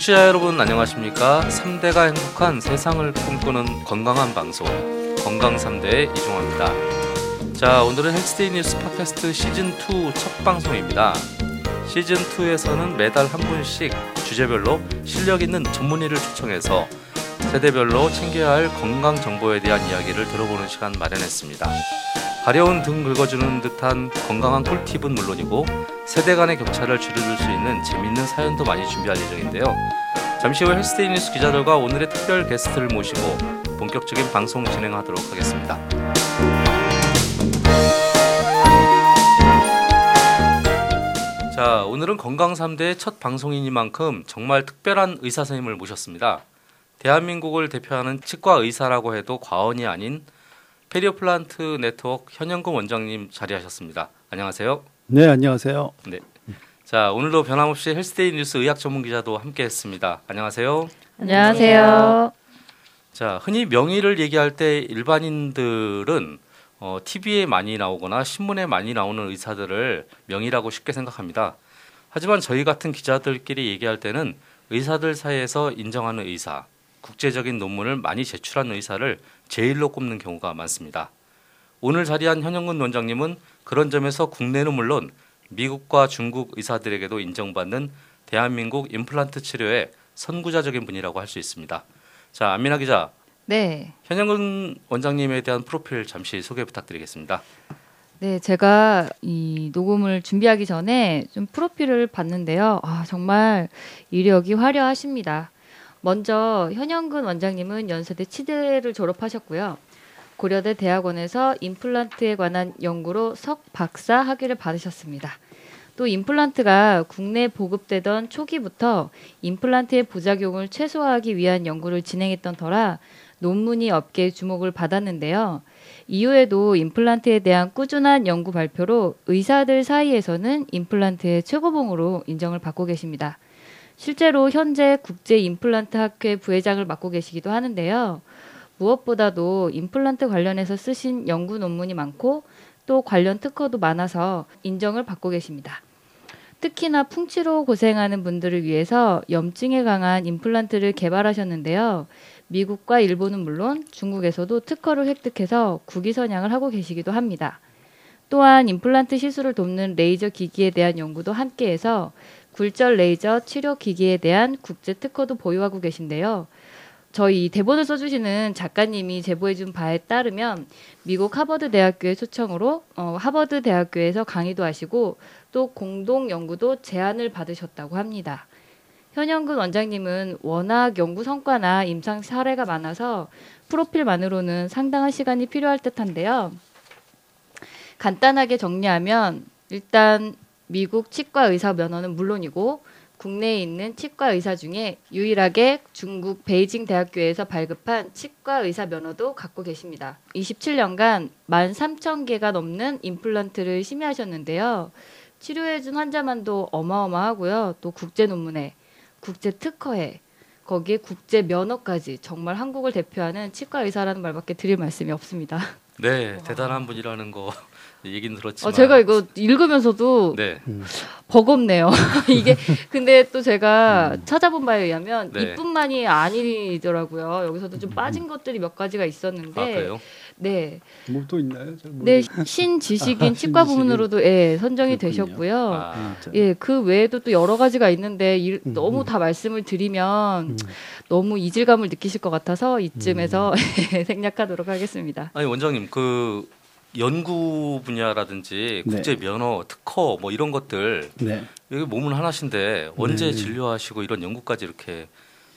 청취자 여러분 안녕하십니까? 3대가 행복한 세상을 꿈꾸는 건강한 방송 건강 3대의 이종화입니다. 자 오늘은 헬스데이 뉴스 팟캐스트 시즌 2 첫 방송입니다. 시즌 2에서는 매달 한 분씩 주제별로 실력 있는 전문의를 초청해서 세대별로 챙겨야 할 건강 정보에 대한 이야기를 들어보는 시간 마련했습니다. 가려운 등 긁어주는 듯한 건강한 꿀팁은 물론이고 세대 간의 격차를 줄여줄 수 있는 재밌는 사연도 많이 준비할 예정인데요. 잠시 후 헬스데이 뉴스 기자들과 오늘의 특별 게스트를 모시고 본격적인 방송 진행하도록 하겠습니다. 자, 오늘은 건강 3대의 첫 방송이니만큼 정말 특별한 의사 선생님을 모셨습니다. 대한민국을 대표하는 치과 의사라고 해도 과언이 아닌 페리오 플란트 네트워크 현영근 원장님 자리하셨습니다. 안녕하세요. 네, 안녕하세요. 네. 자, 오늘도 변함없이 헬스데이 뉴스 의학 전문 기자도 함께 했습니다. 안녕하세요. 안녕하세요. 자, 흔히 명의를 얘기할 때 일반인들은 어, TV에 많이 나오거나 신문에 많이 나오는 의사들을 명의라고 쉽게 생각합니다. 하지만 저희 같은 기자들끼리 얘기할 때는 의사들 사이에서 인정하는 의사, 국제적인 논문을 많이 제출한 의사를 제일로 꼽는 경우가 많습니다. 오늘 자리한 현영근 원장님은 그런 점에서 국내는 물론 미국과 중국 의사들에게도 인정받는 대한민국 임플란트 치료의 선구자적인 분이라고 할 수 있습니다. 자, 안민아 기자. 네. 현영근 원장님에 대한 프로필 잠시 소개 부탁드리겠습니다. 네, 제가 이 녹음을 준비하기 전에 좀 프로필을 봤는데요. 아, 정말 이력이 화려하십니다. 먼저 현영근 원장님은 연세대 치대를 졸업하셨고요. 고려대 대학원에서 임플란트에 관한 연구로 석 박사 학위를 받으셨습니다. 또 임플란트가 국내 보급되던 초기부터 임플란트의 부작용을 최소화하기 위한 연구를 진행했던 터라 논문이 업계의 주목을 받았는데요. 이후에도 임플란트에 대한 꾸준한 연구 발표로 의사들 사이에서는 임플란트의 최고봉으로 인정을 받고 계십니다. 실제로 현재 국제 임플란트 학회 부회장을 맡고 계시기도 하는데요. 무엇보다도 임플란트 관련해서 쓰신 연구 논문이 많고 또 관련 특허도 많아서 인정을 받고 계십니다. 특히나 풍치로 고생하는 분들을 위해서 염증에 강한 임플란트를 개발하셨는데요. 미국과 일본은 물론 중국에서도 특허를 획득해서 국위 선양을 하고 계시기도 합니다. 또한 임플란트 시술을 돕는 레이저 기기에 대한 연구도 함께해서 굴절 레이저 치료 기기에 대한 국제 특허도 보유하고 계신데요. 저희 대본을 써주시는 작가님이 제보해준 바에 따르면 미국 하버드 대학교의 초청으로 어, 하버드 대학교에서 강의도 하시고 또 공동 연구도 제안을 받으셨다고 합니다. 현영근 원장님은 워낙 연구 성과나 임상 사례가 많아서 프로필만으로는 상당한 시간이 필요할 듯한데요. 간단하게 정리하면 일단 미국 치과 의사 면허는 물론이고 국내에 있는 치과 의사 중에 유일하게 중국 베이징 대학교에서 발급한 치과 의사 면허도 갖고 계십니다. 27년간 13,000개가 넘는 임플란트를 심의하셨는데요. 치료해준 환자만도 어마어마하고요. 또 국제 논문에, 국제 특허에, 거기에 국제 면허까지 정말 한국을 대표하는 치과 의사라는 말밖에 드릴 말씀이 없습니다. 네, 대단한 분이라는 거 얘기는 들었지만 어, 제가 이거 읽으면서도 네. 버겁네요. 이게 근데 또 제가 찾아본 바에 의하면 네. 이뿐만이 아니더라고요. 여기서도 좀 빠진 것들이 몇 가지가 있었는데 아? 네. 뭐 또 있나요? 잘 네, 신지식인 아, 치과. 부문으로도 예, 선정이 그렇군요. 되셨고요. 아, 자, 예, 그 외에도 또 여러 가지가 있는데 이, 음, 너무 음. 다 말씀을 드리면 음. 너무 이질감을 느끼실 것 같아서 이쯤에서 음. 생략하도록 하겠습니다. 아니 원장님 그 연구 분야라든지 네. 국제 면허, 특허 뭐 이런 것들 네. 여기 몸은 하나신데 언제 네. 진료하시고 이런 연구까지 이렇게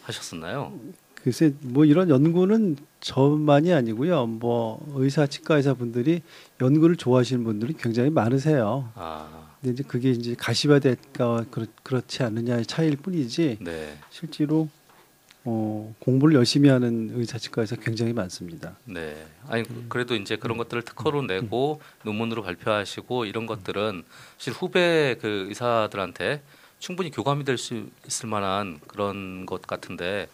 하셨었나요? 글쎄 뭐 이런 연구는 저만이 아니고요. 뭐 의사 치과 의사 분들이 연구를 좋아하시는 분들이 굉장히 많으세요. 아, 근데 이제 그게 이제 가시화될까 그렇, 그렇지 않느냐의 차이일 뿐이지 네, 실제로 어, 공부를 열심히 하는 의사 치과 의사 굉장히 많습니다. 네. 아니 음. 그래도 이제 그런 것들을 특허로 내고 논문으로 발표하시고 이런 것들은 사실 후배 그 의사들한테 충분히 교감이 될 수 있을 만한 그런 것 같은데,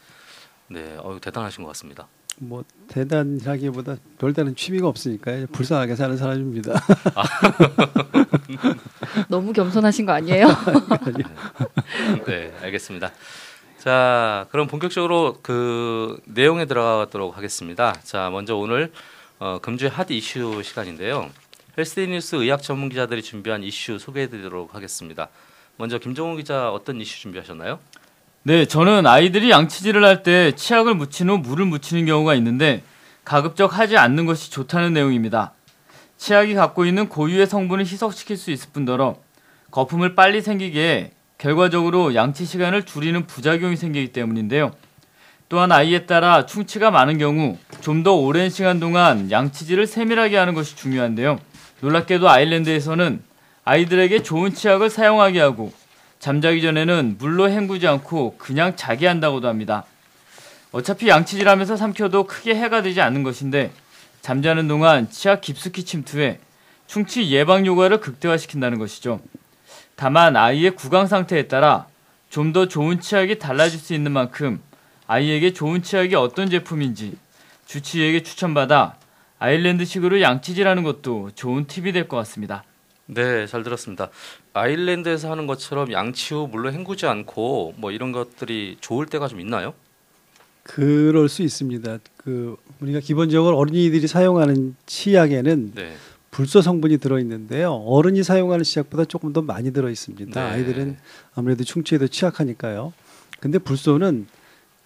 네, 어유 대단하신 것 같습니다. 뭐 대단하기보다 별다른 취미가 없으니까 불쌍하게 사는 사람입니다. 너무 겸손하신 거 아니에요? 네, 알겠습니다. 자, 그럼 본격적으로 그 내용에 들어가도록 하겠습니다. 자, 먼저 오늘 어, 금주의 핫 이슈 시간인데요. 헬스데이 뉴스 의학 전문 기자들이 준비한 이슈 소개해드리도록 하겠습니다. 먼저 김종훈 기자 어떤 이슈 준비하셨나요? 네, 저는 아이들이 양치질을 할 때 치약을 묻힌 후 물을 묻히는 경우가 있는데 가급적 하지 않는 것이 좋다는 내용입니다. 치약이 갖고 있는 고유의 성분을 희석시킬 수 있을 뿐더러 거품을 빨리 생기게 해 결과적으로 양치 시간을 줄이는 부작용이 생기기 때문인데요. 또한 아이에 따라 충치가 많은 경우 좀 더 오랜 시간 동안 양치질을 세밀하게 하는 것이 중요한데요. 놀랍게도 아일랜드에서는 아이들에게 좋은 치약을 사용하게 하고 잠자기 전에는 물로 헹구지 않고 그냥 자게 한다고도 합니다. 어차피 양치질하면서 삼켜도 크게 해가 되지 않는 것인데 잠자는 동안 치아 깊숙이 침투해 충치 예방 효과를 극대화시킨다는 것이죠. 다만 아이의 구강 상태에 따라 좀 더 좋은 치약이 달라질 수 있는 만큼 아이에게 좋은 치약이 어떤 제품인지 주치의에게 추천받아 아일랜드식으로 양치질하는 것도 좋은 팁이 될 것 같습니다. 네, 잘 들었습니다. 아일랜드에서 하는 것처럼 양치 후 물로 헹구지 않고 뭐 이런 것들이 좋을 때가 좀 있나요? 그럴 수 있습니다. 그 우리가 기본적으로 어린이들이 사용하는 치약에는 네. 불소 성분이 들어 있는데요. 어른이 사용하는 치약보다 조금 더 많이 들어 있습니다. 네. 아이들은 아무래도 충치에도 취약하니까요. 근데 불소는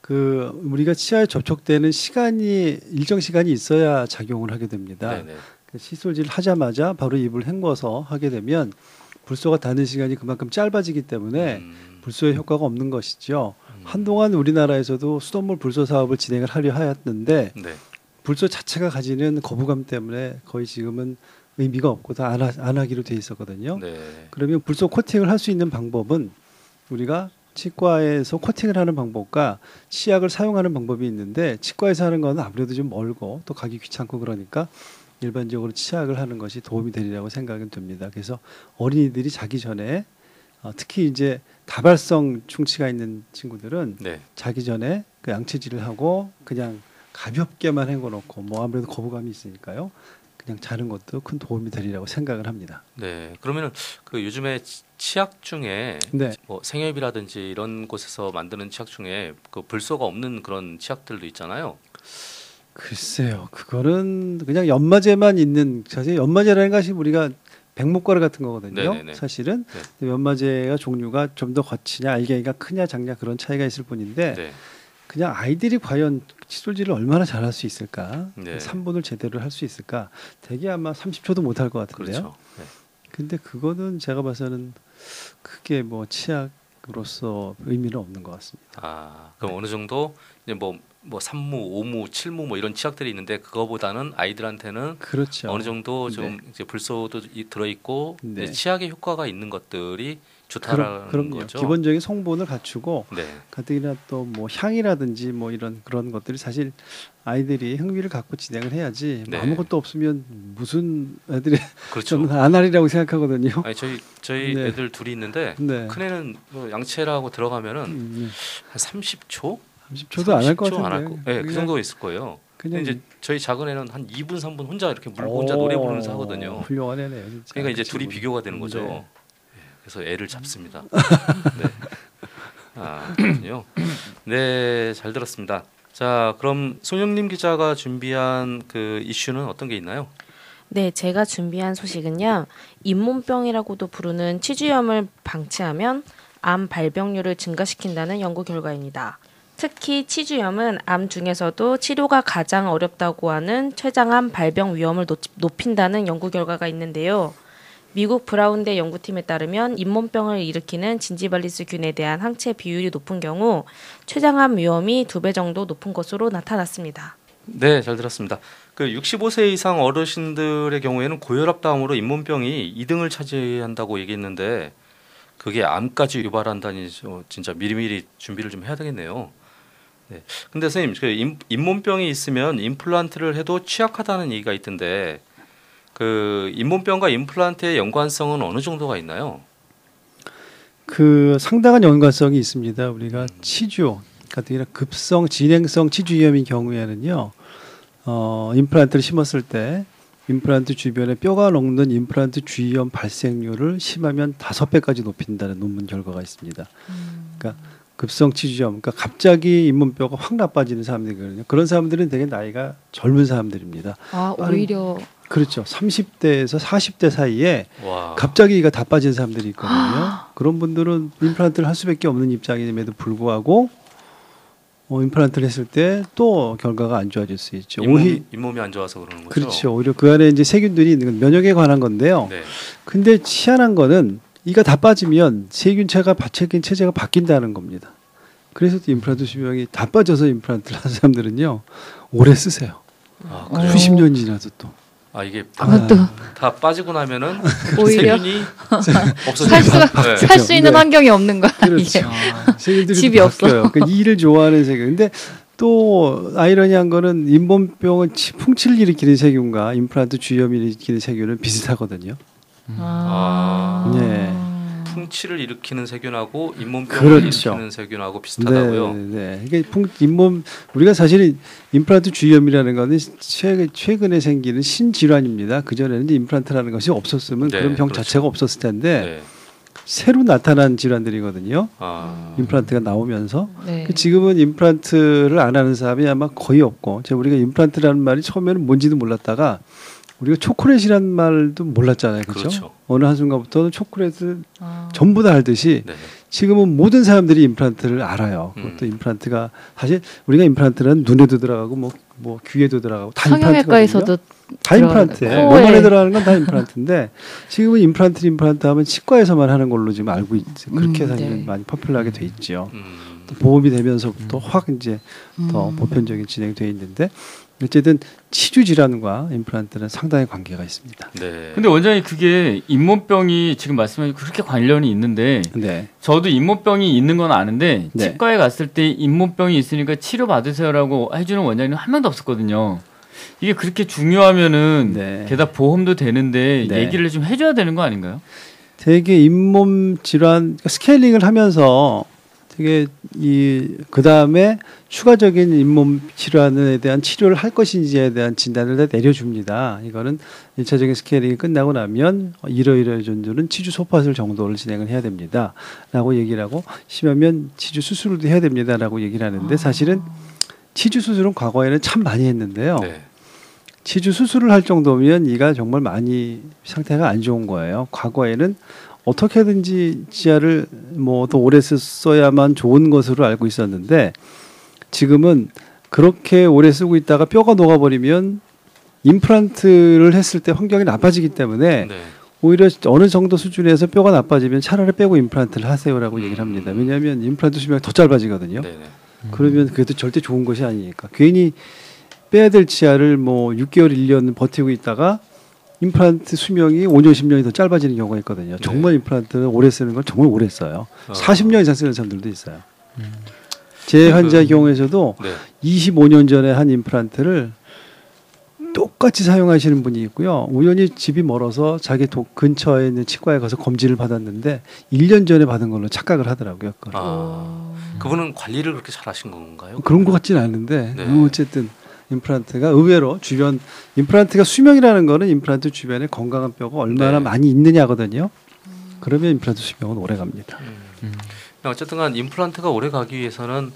그 우리가 치아에 접촉되는 시간이 일정 시간이 있어야 작용을 하게 됩니다. 네, 네. 그 칫솔질 하자마자 바로 입을 헹궈서 하게 되면 불소가 닿는 시간이 그만큼 짧아지기 때문에 음, 불소의 효과가 없는 것이죠. 음. 한동안 우리나라에서도 수돗물 불소 사업을 진행을 하려 하였는데 네. 불소 자체가 가지는 거부감 때문에 거의 지금은 의미가 없고 다안 안 하기로 돼 있었거든요. 네. 그러면 불소 코팅을 할 수 있는 방법은 우리가 치과에서 코팅을 하는 방법과 치약을 사용하는 방법이 있는데 치과에서 하는 건 아무래도 좀 멀고 또 가기 귀찮고 그러니까 일반적으로 치약을 하는 것이 도움이 되리라고 생각은 듭니다. 그래서 어린이들이 자기 전에 어, 특히 이제 다발성 충치가 있는 친구들은 네. 자기 전에 그 양치질을 하고 그냥 가볍게만 헹궈 놓고 뭐 아무래도 거부감이 있으니까요. 그냥 자는 것도 큰 도움이 되리라고 생각을 합니다. 네. 그러면은 그 요즘에 치- 치약 중에 네. 뭐 생협이라든지 이런 곳에서 만드는 치약 중에 그 불소가 없는 그런 치약들도 있잖아요. 글쎄요, 그거는 그냥 연마제만 있는 사실 연마제라는 것이 우리가 백목과를 같은 거거든요. 네네네. 사실은 네. 연마제가 종류가 좀 더 거치냐 알갱이가 크냐 작냐 그런 차이가 있을 뿐인데 네. 그냥 아이들이 과연 칫솔질을 얼마나 잘할 수 있을까? 네. 3분을 제대로 할 수 있을까? 대개 아마 30초도 못 할 것 같은데요. 그렇죠. 네. 근데 그거는 제가 봐서는 크게 뭐 치약으로서 의미는 없는 것 같습니다. 아, 그럼 어느 정도 이제 뭐, 뭐 삼무, 오무, 칠무 뭐 이런 치약들이 있는데 그거보다는 아이들한테는 그렇죠. 어느 정도 좀 이제 불소도 이- 들어 있고 네. 치약의 효과가 있는 것들이 좋다라는 그럼요. 거죠. 기본적인 성분을 갖추고 네. 가뜩이나 또 뭐 향이라든지 뭐 이런 그런 것들이 사실 아이들이 흥미를 갖고 진행을 해야지 뭐 네. 아무것도 없으면 무슨 애들이 그렇죠. 저는 안 하리라고 생각하거든요. 아니 저희 저희 네. 애들 둘이 있는데 네. 큰 애는 뭐 양치라고 들어가면은 음, 한 30초, 30초도 안 할것 30초 안 같은데. 할 거. 네, 그 정도 있을 거예요. 그냥 근데 이제 저희 작은 애는 한 2분 3분 혼자 이렇게 물 혼자 오, 노래 부르면서 하거든요. 훌륭한 애네요, 진짜. 그러니까 이제 그 둘이 친구는. 비교가 되는 거죠. 그래서 애를 잡습니다. 네. 아, 그렇군요. 네, 잘 들었습니다. 자, 그럼 손영림 기자가 준비한 그 이슈는 어떤 게 있나요? 네, 제가 준비한 소식은요. 잇몸병이라고도 부르는 치주염을 방치하면 암 발병률을 증가시킨다는 연구 결과입니다. 특히 치주염은 암 중에서도 치료가 가장 어렵다고 하는 췌장암 발병 위험을 높- 높인다는 연구 결과가 있는데요. 미국 브라운대 연구팀에 따르면 잇몸병을 일으키는 진지발리스균에 대한 항체 비율이 높은 경우 췌장암 위험이 두 배 정도 높은 것으로 나타났습니다. 네, 잘 들었습니다. 그 65세 이상 어르신들의 경우에는 고혈압 다음으로 잇몸병이 2등을 차지한다고 얘기했는데 그게 암까지 유발한다니 저 진짜 미리미리 준비를 좀 해야 되겠네요. 네. 근데 선생님, 그 잇- 잇몸병이 있으면 임플란트를 해도 취약하다는 얘기가 있던데 그 잇몸병과 임플란트의 연관성은 어느 정도가 있나요? 그 상당한 연관성이 있습니다. 우리가 치주 같은 경우 급성 진행성 치주염인 경우에는요. 어, 임플란트를 심었을 때 임플란트 주변에 뼈가 녹는 임플란트 주위염 발생률을 심하면 다섯 배까지 높인다는 논문 결과가 있습니다. 그러니까 급성 치주염, 그러니까 갑자기 잇몸뼈가 확 나빠지는 사람들이거든요. 그런 사람들은 되게 나이가 젊은 사람들입니다. 아 빠른- 오히려 그렇죠. 30대에서 40대 사이에 와. 갑자기 이가 다 빠진 사람들이 있거든요. 그런 분들은 임플란트를 할 수밖에 없는 입장임에도 불구하고 어, 임플란트를 했을 때 또 결과가 안 좋아질 수 있죠. 오히 잇몸이 안 좋아서 그러는 거죠. 그렇죠. 오히려 그 안에 이제 세균들이 있는 건 면역에 관한 건데요. 네. 근데 희한한 거는 이가 다 빠지면 세균체가 바체균 체제가 바뀐다는 겁니다. 그래서 또 임플란트 수명이 다 빠져서 임플란트를 하는 사람들은요 오래 쓰세요. 아, 어. 그래요? 수십 년 지나서 또. 아 이게 다, 그것도 다 빠지고 나면은 오히려 세균이 살 없어지는 수가 네. 살수 있는 네. 환경이 없는 거야 그렇죠. 이게. 세균들이 집이 또 없어. 바뀌어요. 그 일을 좋아하는 세균. 근데 또 아이러니한 거는 치- 풍치를 일으키는 세균과 임플란트 주염을 일으키는 세균은 비슷하거든요. 아. 네. 풍치를 일으키는 세균하고 잇몸병을 그렇죠. 일으키는 세균하고 비슷하다고요. 네, 네. 이게 풍 잇몸 우리가 사실 임플란트 주염이라는 거는 최, 최근에 생기는 신질환입니다. 그 전에는 임플란트라는 것이 없었으면 네, 그런 병 그렇죠. 자체가 없었을 텐데 네. 새로 나타난 질환들이거든요. 아. 임플란트가 나오면서 네. 그 지금은 임플란트를 안 하는 사람이 아마 거의 없고 제가 우리가 임플란트라는 말이 처음에는 뭔지도 몰랐다가 우리가 초콜릿이라는 말도 몰랐잖아요. 그렇죠? 그렇죠. 어느 한순간부터는 초콜릿을 아. 전부 다 알듯이 네. 지금은 모든 사람들이 임플란트를 알아요. 음. 그것도 임플란트가 사실 우리가 임플란트는 눈에도 들어가고 뭐, 뭐 귀에도 들어가고 다 성형외과에서도 임플란트거든요. 다 임플란트예요. 들어가고. 몸 안에. 들어가는 건 다 임플란트인데 지금은 임플란트 임플란트 하면 치과에서만 하는 걸로 지금 알고 있 그렇게 음, 사실은 네. 많이 퍼플하게 돼 있죠. 음. 또 보험이 되면서부터 확 이제 더 음. 보편적인 진행돼 있는데 어쨌든 치주 질환과 임플란트는 상당히 관계가 있습니다. 네. 근데 원장님 그게 잇몸병이 지금 말씀하신 그렇게 관련이 있는데 네. 저도 잇몸병이 있는 건 아는데 네. 치과에 갔을 때 잇몸병이 있으니까 치료 받으세요라고 해주는 원장님 한 명도 없었거든요. 이게 그렇게 중요하면은 네. 게다가 보험도 되는데 네. 얘기를 좀 해줘야 되는 거 아닌가요? 되게 잇몸 질환 그러니까 스케일링을 하면서 되게 이 그다음에 추가적인 잇몸 질환에 대한 치료를 할 것인지에 대한 진단을 다 내려줍니다. 이거는 일차적인 스케일링이 끝나고 나면 이러이러한 정도는 치주 소파술 정도를 진행을 해야 됩니다. 라고 얘기를 하고 심하면 치주 수술도 해야 됩니다. 라고 얘기를 하는데 사실은 치주 수술은 과거에는 참 많이 했는데요. 네. 치주 수술을 할 정도면 이가 정말 많이 상태가 안 좋은 거예요. 과거에는 어떻게든지 치아를 뭐 더 오래 썼어야만 좋은 것으로 알고 있었는데 지금은 그렇게 오래 쓰고 있다가 뼈가 녹아버리면 임플란트를 했을 때 환경이 나빠지기 때문에 네. 오히려 어느 정도 수준에서 뼈가 나빠지면 차라리 빼고 임플란트를 하세요라고 음. 얘기를 합니다. 왜냐하면 임플란트 수명이 더 짧아지거든요. 네. 네. 그러면 그래도 절대 좋은 것이 아니니까 괜히 빼야 될 치아를 뭐 6개월 1년 버티고 있다가 임플란트 수명이 5년 10년이 더 짧아지는 경우가 있거든요. 정말 임플란트는 오래 쓰는 건 정말 오래 써요. 어. 40년 이상 쓰는 사람들도 있어요. 제 환자의 경우에서도 네. 25년 전에 한 임플란트를 똑같이 사용하시는 분이 있고요. 우연히 집이 멀어서 자기 도 근처에 있는 치과에 가서 검진을 받았는데 1년 전에 받은 걸로 착각을 하더라고요. 그걸. 아. 그분은 관리를 그렇게 잘 하신 건가요? 그런 것 같지는 않은데 네. 뭐 어쨌든 임플란트가 의외로 주변 임플란트가 수명이라는 거는 임플란트 주변에 건강한 뼈가 얼마나 네. 많이 있느냐거든요. 그러면 임플란트 수명은 오래 갑니다. 음. 어쨌든간 임플란트가 오래 가기 위해서는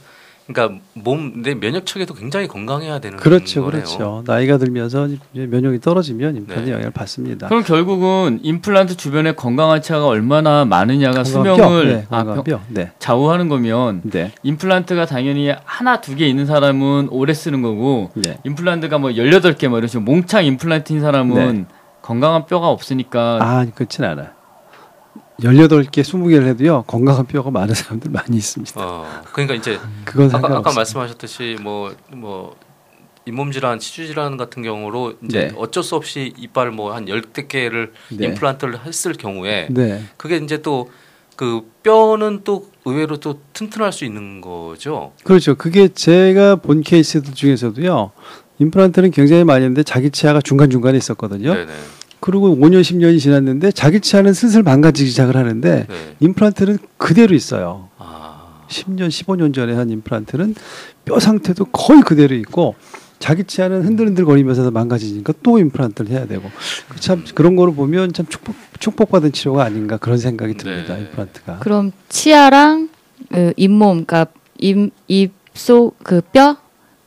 그러니까 몸 내 면역력에도 굉장히 건강해야 되는 그렇죠, 거네요. 그렇죠. 나이가 들면서 면역이 떨어지면 임플란트 네. 영향을 받습니다. 그럼 결국은 임플란트 주변에 건강한 치아가 얼마나 많으냐가 수명을 뼈, 네, 아, 네, 좌우하는 거면 네, 임플란트가 당연히 하나 두 개 있는 사람은 오래 쓰는 거고 네. 임플란트가 뭐 18개 뭐 이런 식으로 몽창 임플란트인 사람은 건강한 뼈가 없으니까 아, 그렇진 않아 요. 18개, 20개를 해도요. 건강한 뼈가 많은 사람들 많이 있습니다. 어, 그러니까 이제 그건 아까, 아까. 말씀하셨듯이 뭐뭐 잇몸 질환, 치주 질환 같은 경우로 이제 네. 어쩔 수 없이 이빨 뭐 한 열댓 개를 네. 임플란트를 했을 경우에 네. 그게 이제 또 그 뼈는 또 의외로 또 튼튼할 수 있는 거죠. 그렇죠. 그게 제가 본 케이스들 중에서도요. 임플란트는 굉장히 많이 했는데 자기 치아가 중간 중간에 있었거든요. 네네. 그리고 5년, 10년이 지났는데 자기 치아는 슬슬 망가지기 시작을 하는데 네. 임플란트는 그대로 있어요. 아. 10년, 15년 전에 한 임플란트는 뼈 상태도 거의 그대로 있고 자기 치아는 흔들흔들 거리면서 망가지니까 또 임플란트를 해야 되고 그참 그런 거로 보면 참 축복 축복받은 치료가 아닌가 그런 생각이 듭니다. 네. 임플란트가. 그럼 치아랑 그 잇몸, 그러니까 입, 입속 그 뼈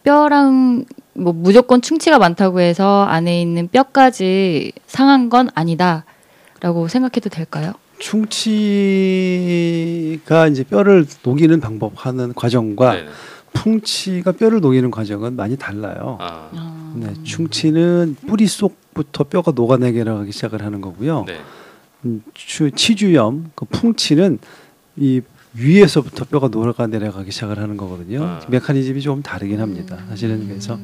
뼈랑 뭐 무조건 충치가 많다고 해서 안에 있는 뼈까지 상한 건 아니다라고 생각해도 될까요? 충치가 이제 뼈를 녹이는 방법 하는 과정과 네. 풍치가 뼈를 녹이는 과정은 많이 달라요. 아, 네, 충치는 뿌리 속부터 뼈가 녹아내려가기 시작을 하는 거고요. 네. 음, 추, 치주염, 그 풍치는 이 위에서부터 뼈가 녹아내려가기 시작을 하는 거거든요. 아. 메커니즘이 조금 다르긴 합니다. 사실은 그래서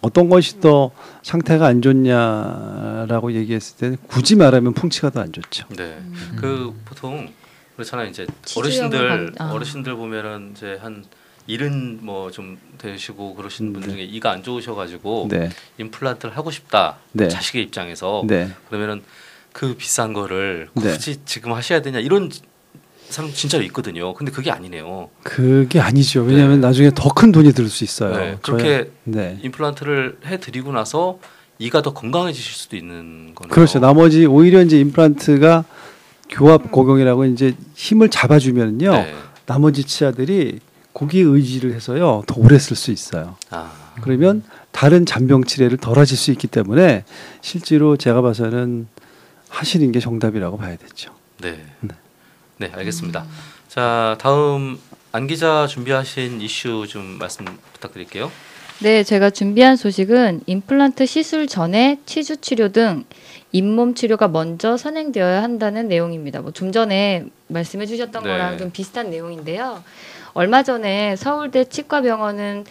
어떤 것이 더 상태가 안 좋냐라고 얘기했을 때는 굳이 말하면 풍치가 더 안 좋죠. 네. 그 보통 그렇잖아요. 이제 어르신들 방- 아. 어르신들 보면은 이제 한 일은 뭐 좀 되시고 그러신 음, 분 네. 중에 이가 안 좋으셔가지고 네, 임플란트를 하고 싶다. 네. 자식의 입장에서 네, 그러면은 그 비싼 거를 네. 굳이 지금 하셔야 되냐 이런 사람 진짜로 있거든요. 근데 그게 아니네요. 그게 아니죠. 왜냐하면 네. 나중에 더 큰 돈이 들 수 있어요. 네, 그렇게 네. 임플란트를 해드리고 나서 이가 더 건강해지실 수도 있는 거네요. 그렇죠. 나머지 오히려 이제 임플란트가 교합 고경이라고 이제 힘을 잡아주면요. 네. 나머지 치아들이 고기 의지를 해서요 더 오래 쓸 수 있어요. 아, 그러면 다른 잔병 치레를 덜 하실 수 있기 때문에 실제로 제가 봐서는 하시는 게 정답이라고 봐야 되죠. 네. 네. 네, 알겠습니다. 자, 다음 안 기자 준비하신 이슈 좀 말씀 부탁드릴게요. 네, 제가 준비한 소식은 임플란트 시술 전에 치주 치료 등 잇몸 치료가 먼저 선행되어야 한다는 내용입니다. 뭐 좀 전에 말씀해 주셨던 네. 거랑 좀 비슷한 내용인데요. 얼마 전에 서울대 치과병원은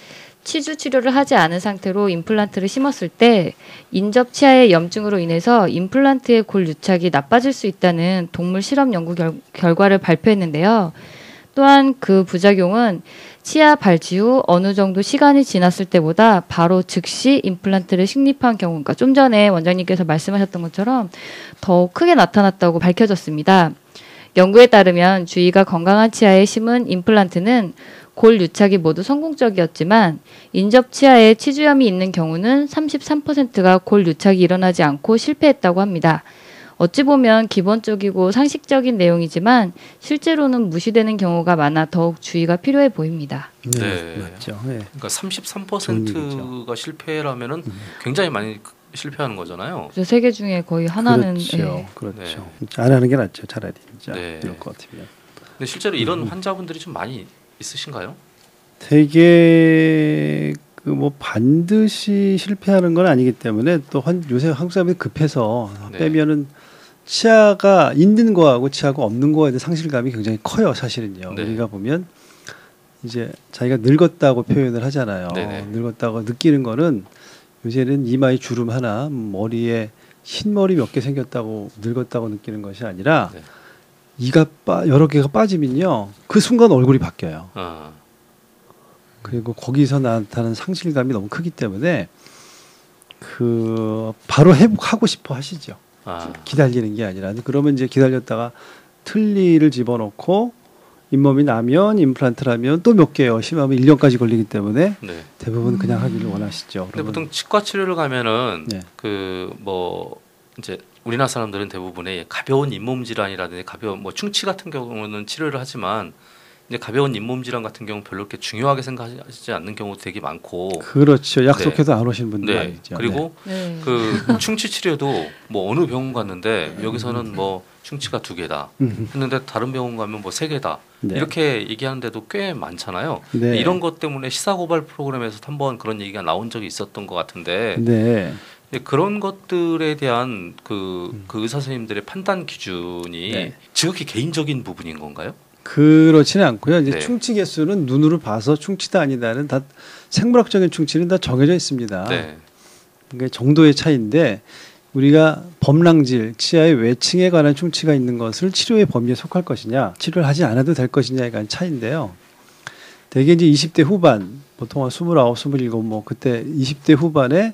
치주 치료를 하지 않은 상태로 임플란트를 심었을 때 인접 치아의 염증으로 인해서 임플란트의 골 유착이 나빠질 수 있다는 동물 실험 연구 결, 결과를 발표했는데요. 또한 그 부작용은 치아 발치 후 어느 정도 시간이 지났을 때보다 바로 즉시 임플란트를 식립한 경우, 그러니까 좀 전에 원장님께서 말씀하셨던 것처럼 더 크게 나타났다고 밝혀졌습니다. 연구에 따르면 주위가 건강한 치아에 심은 임플란트는 골 유착이 모두 성공적이었지만 인접 치아에 치주염이 있는 경우는 33%가 골 유착이 일어나지 않고 실패했다고 합니다. 어찌 보면 기본적이고 상식적인 내용이지만 실제로는 무시되는 경우가 많아 더욱 주의가 필요해 보입니다. 네. 맞죠. 네. 그러니까 좋은 33%가 실패라면은 굉장히 많이 실패하는 거잖아요. 그래서 세계 중에 거의 하나는 그렇죠. 예. 그렇죠. 안 하는 게 낫죠. 차라리 진짜 네. 이럴 것 같으면. 근데 실제로 이런 음. 환자분들이 좀 많이 있으신가요? 되게 그 뭐 반드시 실패하는 건 아니기 때문에 또 한, 요새 한국 사람들이 급해서 네. 빼면은 치아가 있는 거하고 치아가 없는 거에 대한 상실감이 굉장히 커요 사실은요. 네. 우리가 보면 이제 자기가 늙었다고 표현을 하잖아요. 네네. 늙었다고 느끼는 거는 요새는 이마에 주름 하나, 머리에 흰 머리 몇 개 생겼다고 늙었다고 느끼는 것이 아니라 네. 이가 빠, 여러 개가 빠지면요 그 순간 얼굴이 바뀌어요. 아, 그리고 거기서 나타나는 상실감이 너무 크기 때문에 그 바로 회복하고 싶어 하시죠. 아, 기다리는 게 아니라 그러면 이제 기다렸다가 틀니를 집어넣고 잇몸이 나면 임플란트라면 또 몇 개요. 심하면 1년까지 걸리기 때문에 네. 대부분 그냥 하기를 원하시죠. 근데 보통 치과 치료를 가면은 네. 그뭐 이제 우리나라 사람들은 대부분의 가벼운 잇몸 질환이라든지 가벼운 뭐 충치 같은 경우는 치료를 하지만 이제 가벼운 잇몸 질환 같은 경우 별로 그렇게 중요하게 생각하지 않는 경우도 되게 많고 그렇죠. 약속해도 안 오시는 분들 네 아니죠. 그리고 네. 그 충치 치료도 뭐 어느 병원 갔는데 여기서는 뭐 충치가 두 개다 네. 음, 했는데 다른 병원 가면 뭐 세 개다 네. 이렇게 얘기하는데도 꽤 많잖아요. 네. 이런 것 때문에 시사 고발 프로그램에서 한번 그런 얘기가 나온 적이 있었던 것 같은데 네. 그런 것들에 대한 그, 그 의사 선생님들의 판단 기준이 음. 네. 지극히 개인적인 부분인 건가요? 그렇지는 않고요. 이제 네. 충치 개수는 눈으로 봐서 충치다 아니다는 다 생물학적인 충치는 다 정해져 있습니다. 네. 그게 정도의 차이인데 우리가 범랑질, 치아의 외층에 관한 충치가 있는 것을 치료의 범위에 속할 것이냐, 치료를 하지 않아도 될 것이냐에 관한 차이인데요. 대개 이제 20대 후반, 보통 한 29, 27, 뭐 그때 20대 후반에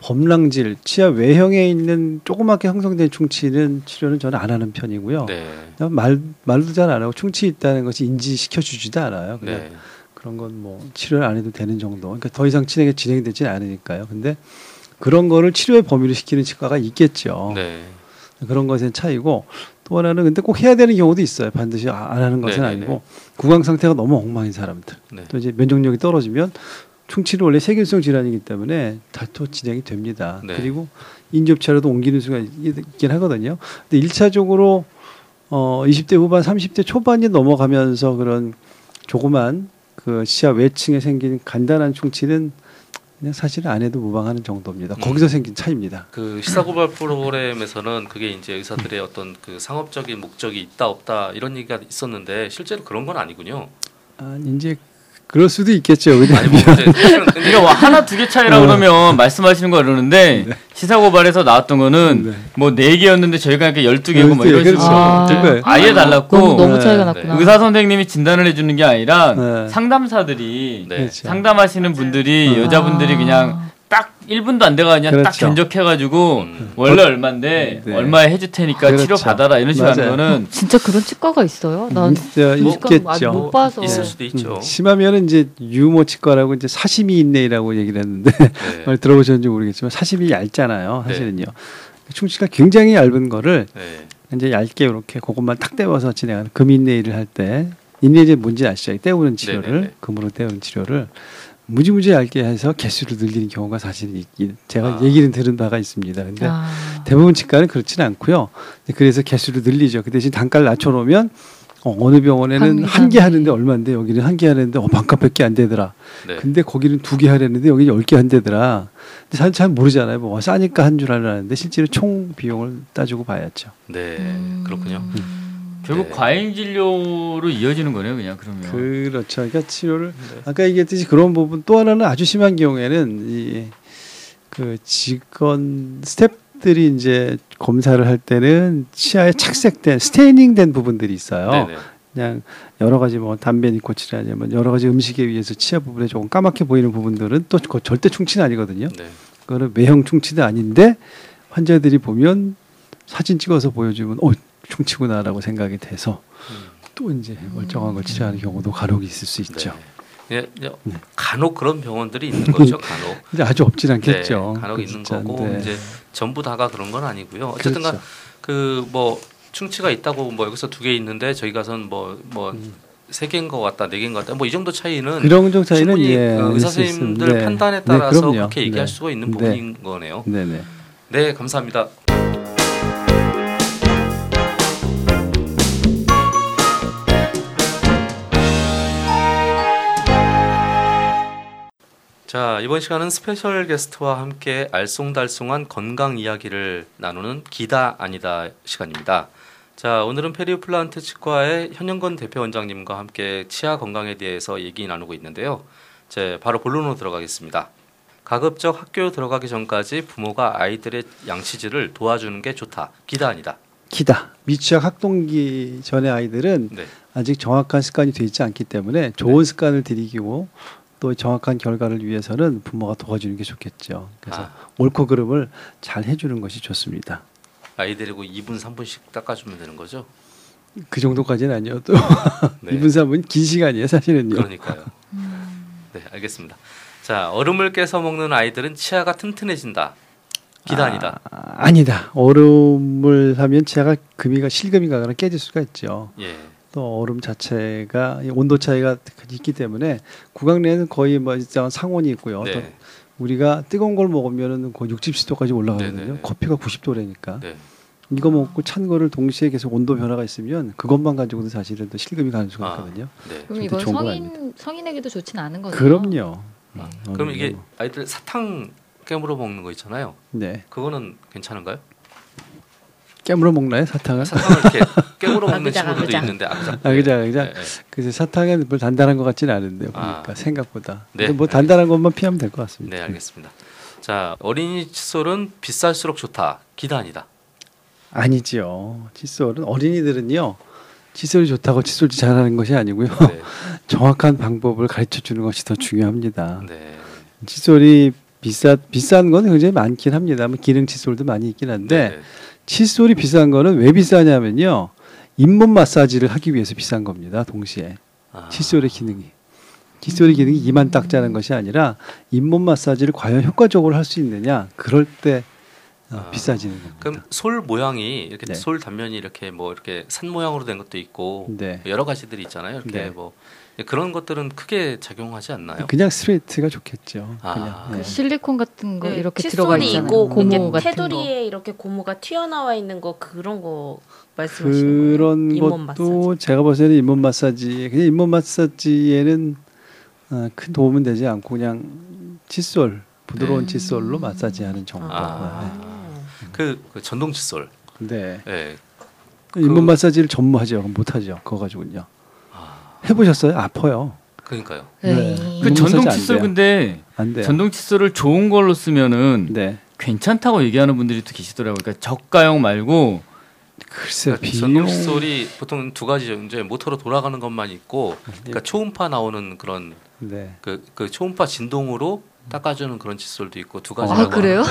범랑질, 치아 외형에 있는 조그맣게 형성된 충치는 치료는 저는 안 하는 편이고요. 네. 말 말도 잘 안 하고 충치 있다는 것이 인지시켜 주지도 않아요. 그냥 네. 그런 건 뭐 치료를 안 해도 되는 정도. 그러니까 더 이상 진행이 진행되지 않으니까요. 근데 그런 거를 치료의 범위로 시키는 치과가 있겠죠. 네. 그런 것의 차이고 또 하나는 근데 꼭 해야 되는 경우도 있어요. 반드시 아- 안 하는 것은 네네네. 아니고 구강 상태가 너무 엉망인 사람들. 네. 또 이제 면역력이 떨어지면 충치는 원래 세균성 질환이기 때문에 다또 진행이 됩니다. 네. 그리고 인접차로도 옮기는 수가 있- 있긴 하거든요. 근데 일차적으로 어 20대 후반, 30대 초반이 넘어가면서 그런 조그만 그 시야 외층에 생긴 간단한 충치는 그냥 사실 안 해도 무방하는 정도입니다. 음. 거기서 생긴 차이입니다. 그 시사고발 프로그램에서는 그게 이제 의사들의 어떤 그 상업적인 목적이 있다 없다 이런 얘기가 있었는데 실제로 그런 건 아니군요. 아, 이제 그럴 수도 있겠죠. 아니 뭐 그러니까 뭐 하나 두 개 차이라 그러면 말씀하시는 거 그러는데 시사 고발에서 나왔던 거는 네. 뭐네 개였는데 저희가 그러니까 열두 개고 뭐 이런 그렇죠. 식으로 아. 그거예요. 아예 달랐고 너무, 너무 네. 차이가 네. 났구나. 의사 선생님이 진단을 해주는 게 아니라 네. 상담사들이 네. 그렇죠. 상담하시는 분들이 아. 여자분들이 그냥 딱 1분도 안 돼가 그냥 딱 그렇죠. 견적해가지고 음. 원래 얼마인데 네. 얼마에 해줄 테니까 그렇죠. 치료 받아라 이런 식으로 하는 맞아요. 거는 진짜 그런 치과가 있어요? 난 진짜 뭐, 있겠죠. 못 봐서. 있을 수도 있죠. 음, 심하면은 이제 유모 치과라고 이제 사심이 있네라고 얘기를 했는데 네. 말 들어보셨는지 모르겠지만 사심이 얇잖아요. 사실은요. 충치가 굉장히 얇은 거를 네. 이제 얇게 이렇게 그것만 탁 떼워서 진행하는 금 인내일을 할 때 인내제 뭔지 아시죠? 떼우는 치료를 네네네. 금으로 떼우는 치료를 무지무지 얇게 해서 개수를 늘리는 경우가 사실 있긴 제가 아. 얘기는 들은 바가 있습니다. 근데 아. 대부분 치과는 그렇지는 않고요. 그래서 개수를 늘리죠. 그 대신 단가를 낮춰놓으면 어, 어느 병원에는 한한개 하는데 얼마인데 여기는 한 개 하는데 어, 반값 밖에 안 되더라. 네. 근데 거기는 두 개 하려는데 여기 열개 한대더라. 근데 사실 잘 모르잖아요. 뭐 싸니까 한 줄 알았는데 실제로 총 비용을 따지고 봐야죠. 네. 음. 그렇군요. 결국 네. 과잉 진료로 이어지는 거네요, 그냥 그러면. 그렇죠. 그러니까 치료를 네. 아까 얘기했듯이 그런 부분 또 하나는 아주 심한 경우에는 이 그 직원 스텝들이 이제 검사를 할 때는 치아에 착색된 스테이닝된 부분들이 있어요. 네네. 그냥 여러 가지 뭐 담배 니코틴이라면 여러 가지 음식에 의해서 치아 부분에 조금 까맣게 보이는 부분들은 또 절대 충치는 아니거든요. 네. 그거는 외형 충치도 아닌데 환자들이 보면 사진 찍어서 보여주면 어 충치구나라고 생각이 돼서 음. 또 이제 멀쩡한 걸 치료하는 경우도 간혹 있을 수 있죠. 네. 예, 예, 네. 간혹 그런 병원들이 있는 거죠. 간혹. 근데 아주 없진 않겠죠. 네, 간혹 그 있는 진짜, 거고 네. 이제 전부 다가 그런 건 아니고요. 어쨌든간 그렇죠. 그뭐 충치가 있다고 뭐 여기서 두 개 있는데 저희 가선 뭐뭐 세 개인 것 같다, 네 개인 것 같다. 뭐 이 정도 차이는 그런 정도 차이는 충분히 예, 그 의사. 선생님들 네. 판단에 네, 따라서. 그렇게 얘기할 네. 수가 있는 네. 부분인 거네요. 네 네. 네, 감사합니다. 자, 이번 시간은 special guest와 함께 알쏭달쏭한 건강 이야기를 나누는 기다 아니다 시간입니다. 자, 오늘은 페리플란트 치과의 현영건 대표 원장님과 함께 치아 건강에 대해서 얘기 나누고 있는데요. 제 바로 본론으로 들어가겠습니다. 가급적 학교 들어가기 전까지 부모가 아이들의 양치질을 도와주는 게 좋다. 기다 아니다. 기다. 미취학 학동기 전의 아이들은 네. 아직 정확한 습관이 되어 있지 않기 때문에 좋은 습관을 들이기고 또 정확한 결과를 위해서는 부모가 도와주는 게 좋겠죠. 그래서 아, 옳고 그름을 잘 해주는 것이 좋습니다. 아이 데리고 2분 3분씩 닦아주면 되는 거죠. 그 정도까지는 아니어도 네. 2분 3분 긴 시간이에요 사실은요. 그러니까요. 네, 알겠습니다. 자, 얼음을 깨서 먹는 아이들은 치아가 튼튼해진다. 아니다. 아, 아니다. 얼음을 하면 치아가 금이가 실금이 가거나 깨질 수가 있죠. 예. 또 얼음 자체가 이 온도 차이가 있기 때문에 구강 내에는 거의 뭐 일정한 상온이 있고요. 또 네. 우리가 뜨거운 걸 먹으면은 거의 60, 70도까지 올라가거든요. 네네네. 커피가 90도라니까. 네. 이거 먹고 찬 거를 동시에 계속 온도 변화가 있으면 그것만 가지고도 사실은 또 실금이 가는 수가 아. 있거든요. 네. 그럼 이건 성인 성인에게도 좋진 않은 거죠. 그럼요. 아, 음, 그럼 어느 이게. 아이들 사탕 깨물어 먹는 거 있잖아요. 네 그거는 괜찮은가요? 깨물어 먹나요 사탕을? 사탕을 이렇게 깨물어 먹는 아그작, 친구들도 아그작. 있는데 아그작. 아 그죠 그죠. 네, 네. 그래서 사탕은 별 단단한 것 같지는 않은데요. 보니까 아. 생각보다. 네, 뭐 단단한 것만 피하면 될 것 같습니다. 네, 알겠습니다. 자, 어린이 칫솔은 비쌀수록 좋다. 아니다. 아니지요. 칫솔은 어린이들은요. 칫솔이 좋다고 칫솔질 잘하는 것이 아니고요. 네. 정확한 방법을 가르쳐 주는 것이 더 중요합니다. 네. 칫솔이 비싸 비싼 건 굉장히 많긴 합니다. 뭐 기능 칫솔도 많이 있긴 한데 네. 칫솔이 비싼 거는 왜 비싸냐면요. 잇몸 마사지를 하기 위해서 비싼 겁니다. 동시에 아, 칫솔의 기능이 칫솔의 기능이 이만 닦자는 것이 아니라 잇몸 마사지를 과연 효과적으로 할 수 있느냐 그럴 때 어, 아. 비싸지는 겁니다. 그럼 솔 모양이 이렇게 네. 솔 단면이 이렇게 뭐 이렇게 산 모양으로 된 것도 있고 네. 여러 가지들이 있잖아요. 이렇게 네. 뭐 그런 것들은 크게 작용하지 않나요? 그냥 스트레이트가 좋겠죠. 아. 그냥. 그 네. 실리콘 같은 거 네, 이렇게 들어가 있잖아요. 있고 고무 같은 거. 테두리에 이렇게 고무가 튀어나와 있는 거 그런 거 말씀하시는 거예요? 그런 잇몸 것도 제가 봤을 때는 잇몸 마사지 그냥 잇몸 마사지에는 어, 큰 도움은 되지 않고 그냥 칫솔 부드러운 음. 칫솔로 마사지하는 정도. 아. 그, 그 전동 칫솔. 네. 예. 네. 잇몸 마사지를 전무하죠. 못하죠. 그거 가지고는요. 아, 해보셨어요? 아파요. 그러니까요. 네. 네. 그 음, 전동 마사지 안 칫솔. 근데. 전동 칫솔을 좋은 걸로 쓰면은 네. 괜찮다고 얘기하는 분들이 또 계시더라고요. 그러니까 저가형 말고 글쎄 그러니까 비용 전동 칫솔이 보통 두 가지죠. 이제 모터로 돌아가는 것만 있고, 예. 그러니까 초음파 나오는 그런 네. 그, 그 초음파 진동으로 닦아주는 그런 칫솔도 있고 두 가지. 아, 그래요?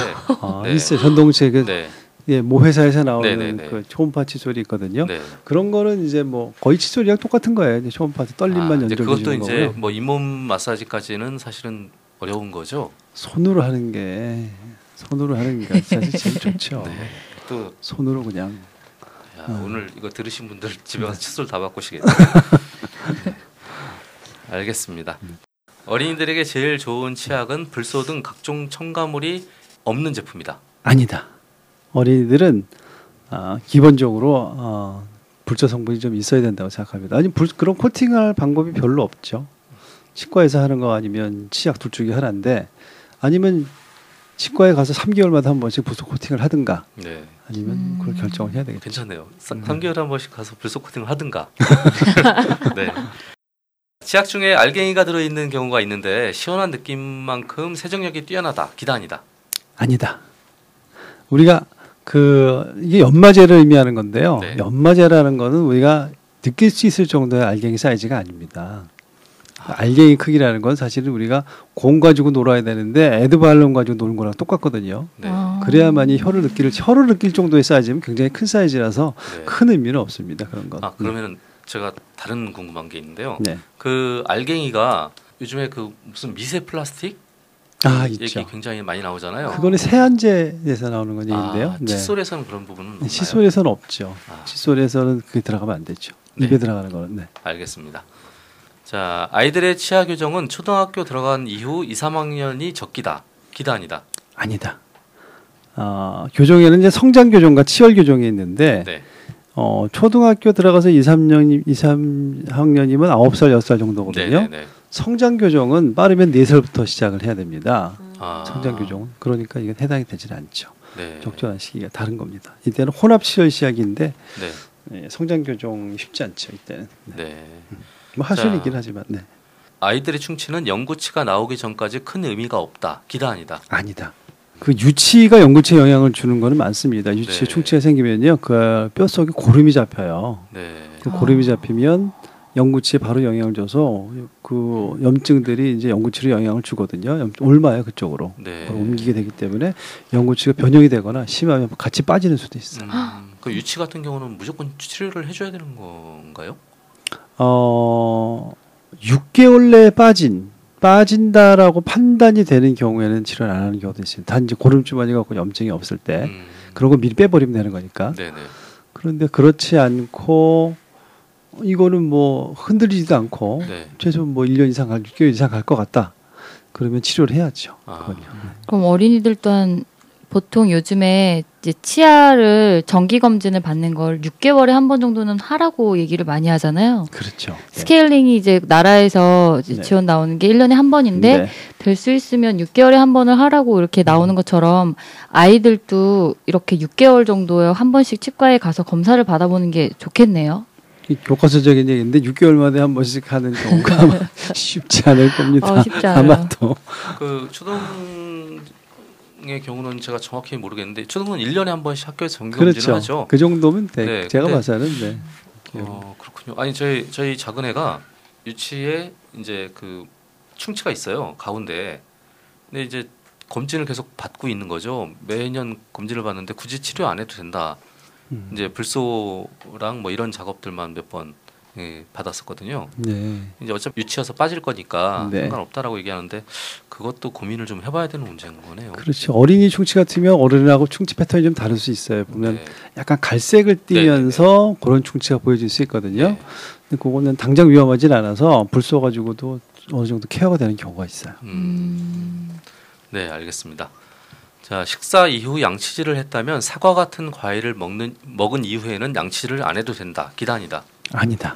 아, 네. 있어요. 전동체 그 네, 예, 모 회사에서 나오는 네, 네, 네. 그 초음파 칫솔이 있거든요. 네. 그런 거는 이제 뭐 거의 칫솔이랑 똑같은 거예요. 이제 초음파 떨림만 아, 연결해 그것도 주는 이제 거고요. 뭐 잇몸 마사지까지는 사실은 어려운 거죠. 손으로 하는 게 손으로 하는 게 사실 제일 좋죠. 네. 또 손으로 그냥 야, 음. 오늘 이거 들으신 분들 집에 네. 가서 칫솔 다 바꾸시겠네요. 알겠습니다. 음. 어린이들에게 제일 좋은 치약은 불소 등 각종 첨가물이 없는 제품이다. 아니다. 어린이들은 아, 기본적으로 어, 불소 성분이 좀 있어야 된다고 생각합니다. 아니 불, 그런 코팅할 방법이 별로 없죠. 치과에서 하는 거 아니면 치약 둘 중에 하나인데 아니면 치과에 가서 3개월마다 한 번씩 불소 코팅을 하든가 네, 아니면 음. 그걸 결정을 해야 되겠죠. 괜찮네요. 음. 3개월에 한 번씩 가서 불소 코팅을 하든가. 네. 치약 중에 알갱이가 들어있는 경우가 있는데 시원한 느낌만큼 세정력이 뛰어나다. 기단이다. 아니다. 우리가 그 이게 연마제를 의미하는 건데요. 네. 연마제라는 거는 우리가 느낄 수 있을 정도의 알갱이 사이즈가 아닙니다. 알갱이 크기라는 건 사실은 우리가 공 가지고 놀아야 되는데 에드발론 가지고 노는 거랑 똑같거든요. 네. 아. 그래야만이 혀를 느낄 혀를 느낄 정도의 사이즈면 굉장히 큰 사이즈라서 네. 큰 의미는 없습니다. 그런 건. 아 그러면은 제가 다른 궁금한 게 있는데요. 네. 그 알갱이가 요즘에 그 무슨 미세 플라스틱 아 얘기 있죠. 굉장히 많이 나오잖아요. 그거는 세안제에서 나오는 건 얘기인데요. 아, 네. 칫솔에서는 그런 부분은 없나요? 칫솔에서는 없죠. 아. 칫솔에서는 그게 들어가면 안 되죠. 네. 입에 들어가는 거는. 네. 알겠습니다. 자, 아이들의 치아 교정은 초등학교 들어간 이후 2, 3학년이 적기다. 기다 아니다. 아니다. 어, 교정에는 이제 성장 교정과 치열 교정이 있는데 네. 어, 초등학교 들어가서 2, 3년 2, 3학년이면 9살, 6살 정도거든요. 네, 네, 네. 성장 교정은 빠르면 4살부터 시작을 해야 됩니다. 아. 성장 교정은 그러니까 이게 해당이 되질 않죠. 네. 적절한 시기가 다른 겁니다. 이때는 혼합 치열 시약인데 네. 예, 성장 교정 쉽지 않죠. 이때는 네. 뭐할 수는 자. 있긴 하지만 네. 아이들의 충치는 영구치가 나오기 전까지 큰 의미가 없다. 기다 아니다. 아니다. 그 유치가 연구체에 영향을 주는 거는 많습니다. 유치에 네. 충치가 생기면요, 그 뼛속에 고름이 잡혀요. 네. 그 고름이 잡히면 연구치에 바로 영향을 줘서 그 염증들이 이제 연구치로 영향을 주거든요. 염- 옮아요 그쪽으로. 네. 옮기게 되기 때문에 연구치가 변형이 되거나 심하면 같이 빠지는 수도 있어요. 음, 그 유치 같은 경우는 무조건 치료를 해줘야 되는 건가요? 어, 6개월 내에 빠진 빠진다라고 판단이 되는 경우에는 치료를 안 하는 경우도 있습니다. 단지 고름주머니 갖고 염증이 없을 때 음, 그런 거 미리 빼버리면 되는 거니까. 네네. 그런데 그렇지 않고 이거는 뭐 흔들리지도 않고 네. 최소 뭐 1년 이상 갈 6개월 이상 갈 것 같다. 그러면 치료를 해야죠. 아. 그건요. 그럼 어린이들 또한 보통 요즘에 이제 치아를 정기 검진을 받는 걸 6개월에 한 번 정도는 하라고 얘기를 많이 하잖아요. 그렇죠. 네. 스케일링이 이제 나라에서 이제 네. 지원 나오는 게 1년에 한 번인데 네. 될수 있으면 6개월에 한 번을 하라고 이렇게 나오는 것처럼 아이들도 이렇게 6개월 정도에 한 번씩 치과에 가서 검사를 받아보는 게 좋겠네요. 이 교과서적인 얘기인데 6개월마다 한 번씩 하는 경우가 아마 쉽지 않을 겁니다. 어, 쉽지 않아요. 아마도. 그 초등의 경우는 제가 정확히 모르겠는데 초등은 1년에 한 번씩 학교에서 정기 검진을 그렇죠. 하죠. 그 정도면 돼. 네, 제가 봐서는 네. 어, 그렇군요. 아니 저희 저희 작은 애가 유치에 이제 그 충치가 있어요 가운데. 근데 이제 검진을 계속 받고 있는 거죠. 매년 검진을 받는데 굳이 치료 안 해도 된다. 음. 이제 불소랑 뭐 이런 작업들만 몇번 예, 받았었거든요. 네. 이제 어차피 유치해서 빠질 거니까 네. 상관없다라고 얘기하는데 그것도 고민을 좀 해봐야 되는 문제인 거네요. 그렇죠. 어린이 충치 같으면 어른하고 충치 패턴이 좀 다를 수 있어요. 보면 네. 약간 갈색을 띠면서 그런 충치가 보여질 수 있거든요. 네. 근데 그거는 당장 위험하진 않아서 불 쏘 가지고도 어느 정도 케어가 되는 경우가 있어요. 음, 음. 네, 알겠습니다. 자, 식사 이후 양치질을 했다면 사과 같은 과일을 먹는 먹은 이후에는 양치질을 안 해도 된다. 기단이다. 아니다.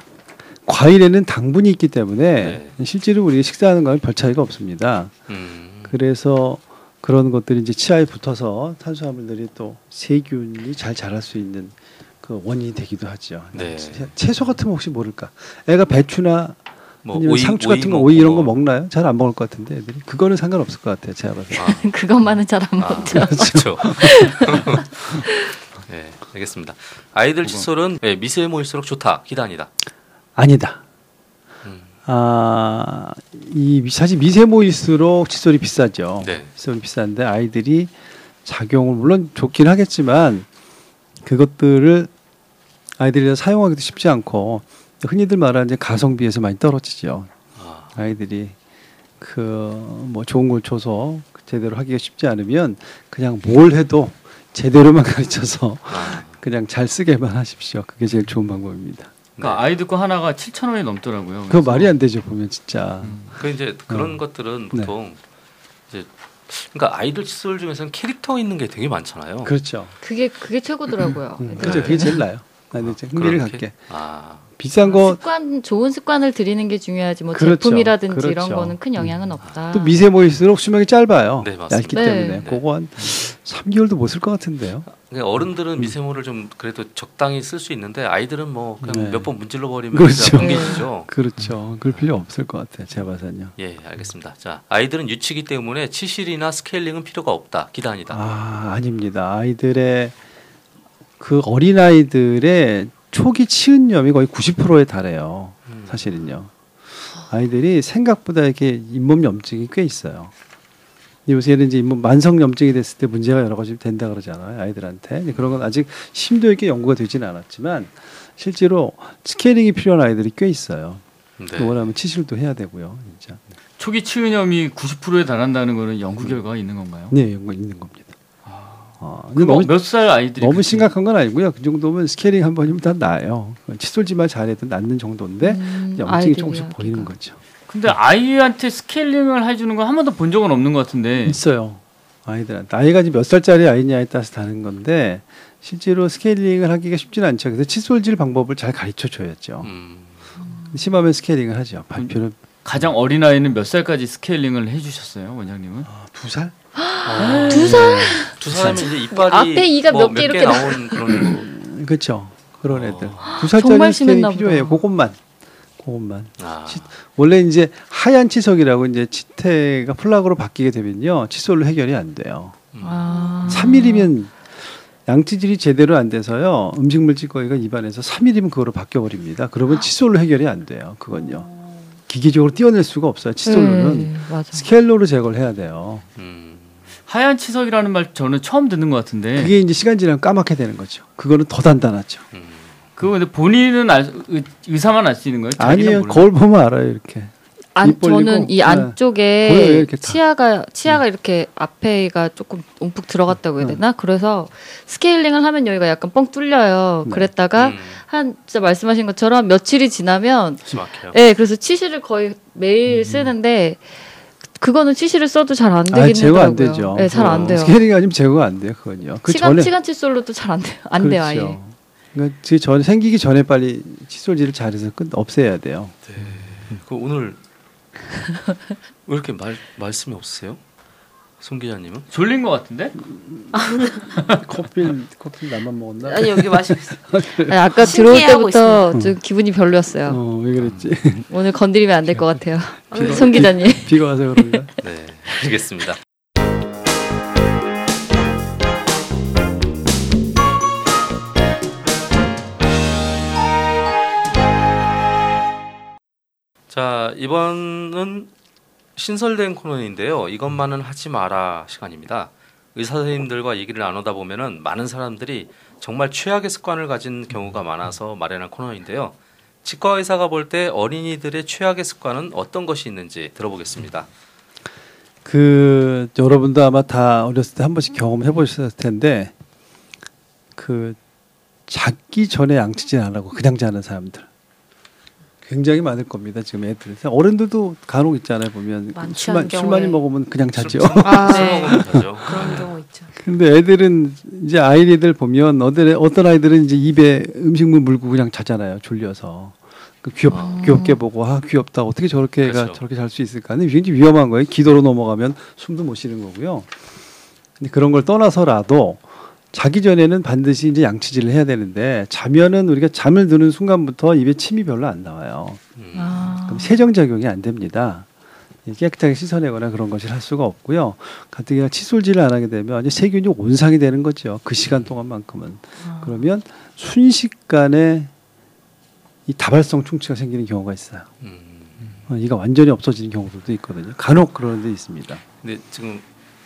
과일에는 당분이 있기 때문에 네. 실제로 우리가 식사하는 거랑 별 차이가 없습니다. 음, 그래서 그런 것들이 이제 치아에 붙어서 탄수화물들이 또 세균이 잘 자랄 수 있는 그 원인이 되기도 하죠. 네. 채- 채소 같으면 혹시 모를까? 애가 배추나 뭐 아니면 상추 같은 거 오이 이런 거 뭐. 먹나요? 잘 안 먹을 것 같은데 애들이 그거는 상관없을 것 같아요. 제가 봤을 때. 아, 그것만은 잘안 아, 먹죠. 그렇죠. 네, 알겠습니다. 아이들 칫솔은 네, 미세모일수록 좋다. 기단이다. 아니다. 음. 아, 이 사실 미세모일수록 칫솔이 비싸죠. 네. 칫솔이 비싼데 아이들이 작용을 물론 좋긴 하겠지만 그것들을 아이들이 사용하기도 쉽지 않고 흔히들 말하는 이제 가성비에서 많이 떨어지죠. 아, 아이들이 그 뭐 좋은 걸 줘서 제대로 하기가 쉽지 않으면 그냥 뭘 해도 제대로만 가르쳐서 아, 그냥 잘 쓰게만 하십시오. 그게 제일 좋은 방법입니다. 그러니까 아이들 거 하나가 7천 원이 넘더라고요. 그거 그래서 말이 안 되죠 보면 진짜. 음. 그 이제 그런 어. 것들은 네. 보통 이제 그러니까 아이들 칫솔 중에서는 캐릭터 있는 게 되게 많잖아요. 그렇죠. 그게 그게 최고더라고요. 음. 그죠. 그게 제일 나요. 나는 이제 흥미를? 갖게. 아, 비싼 거 습관 좋은 습관을 들이는 게 중요하지 뭐 그렇죠. 제품이라든지 이런 그렇죠. 거는 큰 영향은 없다. 또 미세모일수록 수명이 짧아요. 네, 맞습니다. 얇기 네. 때문에 네. 그거 한 3개월도 못 쓸 것 같은데요. 어른들은 미세모를 좀 그래도 적당히 쓸 수 있는데 아이들은 뭐 그냥 네. 몇번 문질러 버리면 그렇죠. 뭉개지죠. 그렇죠. 그럴 필요 없을 것 같아요. 제가 봐서는요. 예, 알겠습니다. 자, 아이들은 유치기 때문에 치실이나 스케일링은 필요가 없다. 기단이다. 아 아닙니다. 아이들의 그 어린 아이들의 초기 치은염이 거의 90%에 달해요. 음. 사실은요. 아이들이 생각보다 이렇게 잇몸 염증이 꽤 있어요. 요새는 이제 잇몸 만성 염증이 됐을 때 문제가 여러 가지 된다 그러잖아요. 아이들한테 그런 건 아직 심도 있게 연구가 되지는 않았지만 실제로 스케일링이 필요한 아이들이 꽤 있어요. 네. 원하면 치실도 해야 되고요. 진짜. 초기 치은염이 90%에 달한다는 거는 연구 결과가 있는 건가요? 네, 연구 있는 겁니다. 어, 그럼 너무 몇 살 아이들이 너무 그렇게- 심각한 건 아니고요. 그 정도면 스케일링 한 번이면 다 나아요. 칫솔질만 잘해도 낫는 정도인데 음, 이제 염증이 조금씩 하기가. 보이는 거죠. 근데 아이한테 스케일링을 해주는 건 한 번도 본 적은 없는 것 같은데 있어요. 아이들한테 아이가 이제 몇 살짜리 아이냐에 따라서 다른 건데 실제로 스케일링을 하기가 쉽지는 않죠. 그래서 칫솔질 방법을 잘 가르쳐 줘야죠. 음, 심하면 스케일링을 하죠. 발표는 가장 어린 아이는 몇 살까지 스케일링을 해주셨어요, 원장님은? 아, 두 살? 두 살? 두 사람이 이제 이빨이 앞에 이가 뭐 몇개 이렇게 나온 그런 그렇죠. 그런 어. 애들. 두 살짜리 심했나 필요해요. 보다. 그것만. 그것만. 아, 치- 원래 이제 하얀 치석이라고 이제 치태가 plaque으로 바뀌게 되면요 칫솔로 해결이 안 돼요. 음. 아. 3mm면 양치질이 제대로 안 돼서요 음식물 찌꺼기가 입안에서 3mm면 그거로 바뀌어 버립니다. 그러면 칫솔로 해결이 안 돼요. 그건요 기계적으로 떼어낼 수가 없어요. 칫솔로는 네, 맞아. 스케일로로 제거를 해야 돼요. 음, 하얀 치석이라는 말 저는 처음 듣는 것 같은데 그게 이제 시간 지나면 까맣게 되는 거죠. 그거는 더 단단하죠. 음. 그거 근데 본인은 알, 의, 의사만 알 수 있는 거예요? 모르는 거울 보면 알아요. 이렇게. 안, 저는 이 네. 안쪽에 다. 치아가 치아가 이렇게 앞에가 조금 움푹 들어갔다고 해야 네. 되나? 그래서 스케일링을 하면 여기가 약간 뻥 뚫려요. 네. 그랬다가 음, 한 진짜 말씀하신 것처럼 며칠이 지나면. 예, 그래서 치실을 거의 매일 쓰는데 그거는 치실을 써도 잘 안 되긴 아, 제거 안. 되죠. 예, 잘안 어, 돼요. 스케일링 아니면 제거가 안 돼요. 그건요. 그 시간 전에 시간 칫솔로도 잘 안 돼요. 안 돼요, 아예. 그렇죠. 그러니까 그전 생기기 전에 빨리 칫솔질을 잘해서 끝 없애야 돼요. 그 오늘 왜 이렇게 말 말씀이 없으세요? 송 기자님은? 졸린 것 같은데? 커피 커피 나만 먹었나? 아니 여기 마시고 있어. 아니, 아까 들어올 때부터 좀 기분이 별로였어요. 어, 왜 그랬지? 오늘 건드리면 안 될 것 같아요. 송 기자님. 비 가 와서 그런가? 네, 알겠습니다. 자 이번은 신설된 코너인데요. 이것만은 하지 마라 시간입니다. 의사 선생님들과 얘기를 나누다 보면은 많은 사람들이 정말 최악의 습관을 가진 경우가 많아서 마련한 코너인데요. 치과 의사가 볼 때 어린이들의 최악의 습관은 어떤 것이 있는지 들어보겠습니다. 그 여러분도 아마 다 어렸을 때 한 번씩 경험해 보셨을 텐데 그 자기 전에 양치질 안 하고 그냥 자는 사람들 굉장히 많을 겁니다. 지금 애들 어른들도 간혹 있잖아요. 보면 많지 술, 많이. 먹으면 그냥 자죠. 아, 술 네. 그런 경우 있죠. 근데 애들은 이제 아이들 보면 어떤 어떤 아이들은 이제 입에 음식물 물고 그냥 자잖아요. 졸려서. 그 귀엽 아. 귀엽게 보고 아 귀엽다 어떻게 저렇게 애가 그렇죠. 저렇게 잘 수 있을까? 근데 굉장히 위험한 거예요. 기도로 넘어가면 숨도 못 쉬는 거고요. 근데 그런 걸 떠나서라도 자기 전에는 반드시 이제 양치질을 해야 되는데 자면은 우리가 잠을 드는 순간부터 입에 침이 별로 안 나와요. 음. 아. 그럼 세정 작용이 안 됩니다. 깨끗하게 씻어내거나 그런 것을 할 수가 없고요. 가뜩이나 칫솔질을 안 하게 되면 이제 세균이 온상이 되는 거죠. 그 시간 동안만큼은. 그러면 순식간에 이 다발성 충치가 생기는 경우가 있어요. 음. 어, 이가 완전히 없어지는 경우들도 있거든요. 간혹 그런 데 있습니다. 근데 지금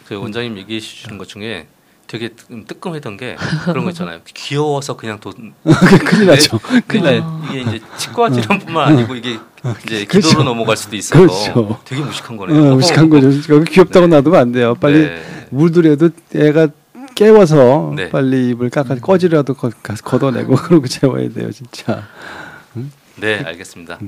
그 원장님 얘기해 주시는 것 중에 되게 뜨- 뜨끔했던 게 그런 거 있잖아요. 귀여워서 그냥 돈 큰일 나죠. 큰일 나요. 아. 이게 이제 치과 질환뿐만 아니고 이게 이제 그렇죠. 기도로 넘어갈 수도 있어서 그렇죠. 되게 무식한 거네요. 어, 무식한 거죠. 여기 귀엽다고 네. 놔두면 안 돼요. 빨리 네. 물들여도 애가 깨워서 네. 빨리 입을 깎아 꺼지라도 거- 가서 걷어내고 그러고 재워야 돼요, 진짜. 네, 알겠습니다.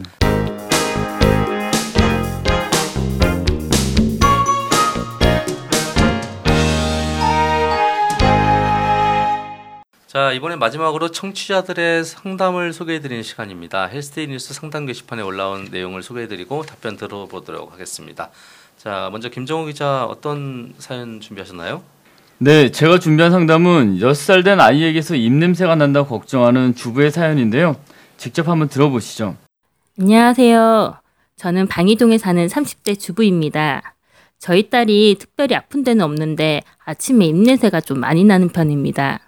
자 이번에 마지막으로 청취자들의 상담을 소개해드리는 시간입니다. 헬스데이 뉴스 상담 게시판에 올라온 내용을 소개해드리고 답변 들어보도록 하겠습니다. 자 먼저 김정우 기자 어떤 사연 준비하셨나요? 네, 제가 준비한 상담은 6살 된 아이에게서 입냄새가 난다고 걱정하는 주부의 사연인데요. 직접 한번 들어보시죠. 안녕하세요. 저는 방이동에 사는 30대 주부입니다. 저희 딸이 특별히 아픈 데는 없는데 아침에 입냄새가 좀 많이 나는 편입니다.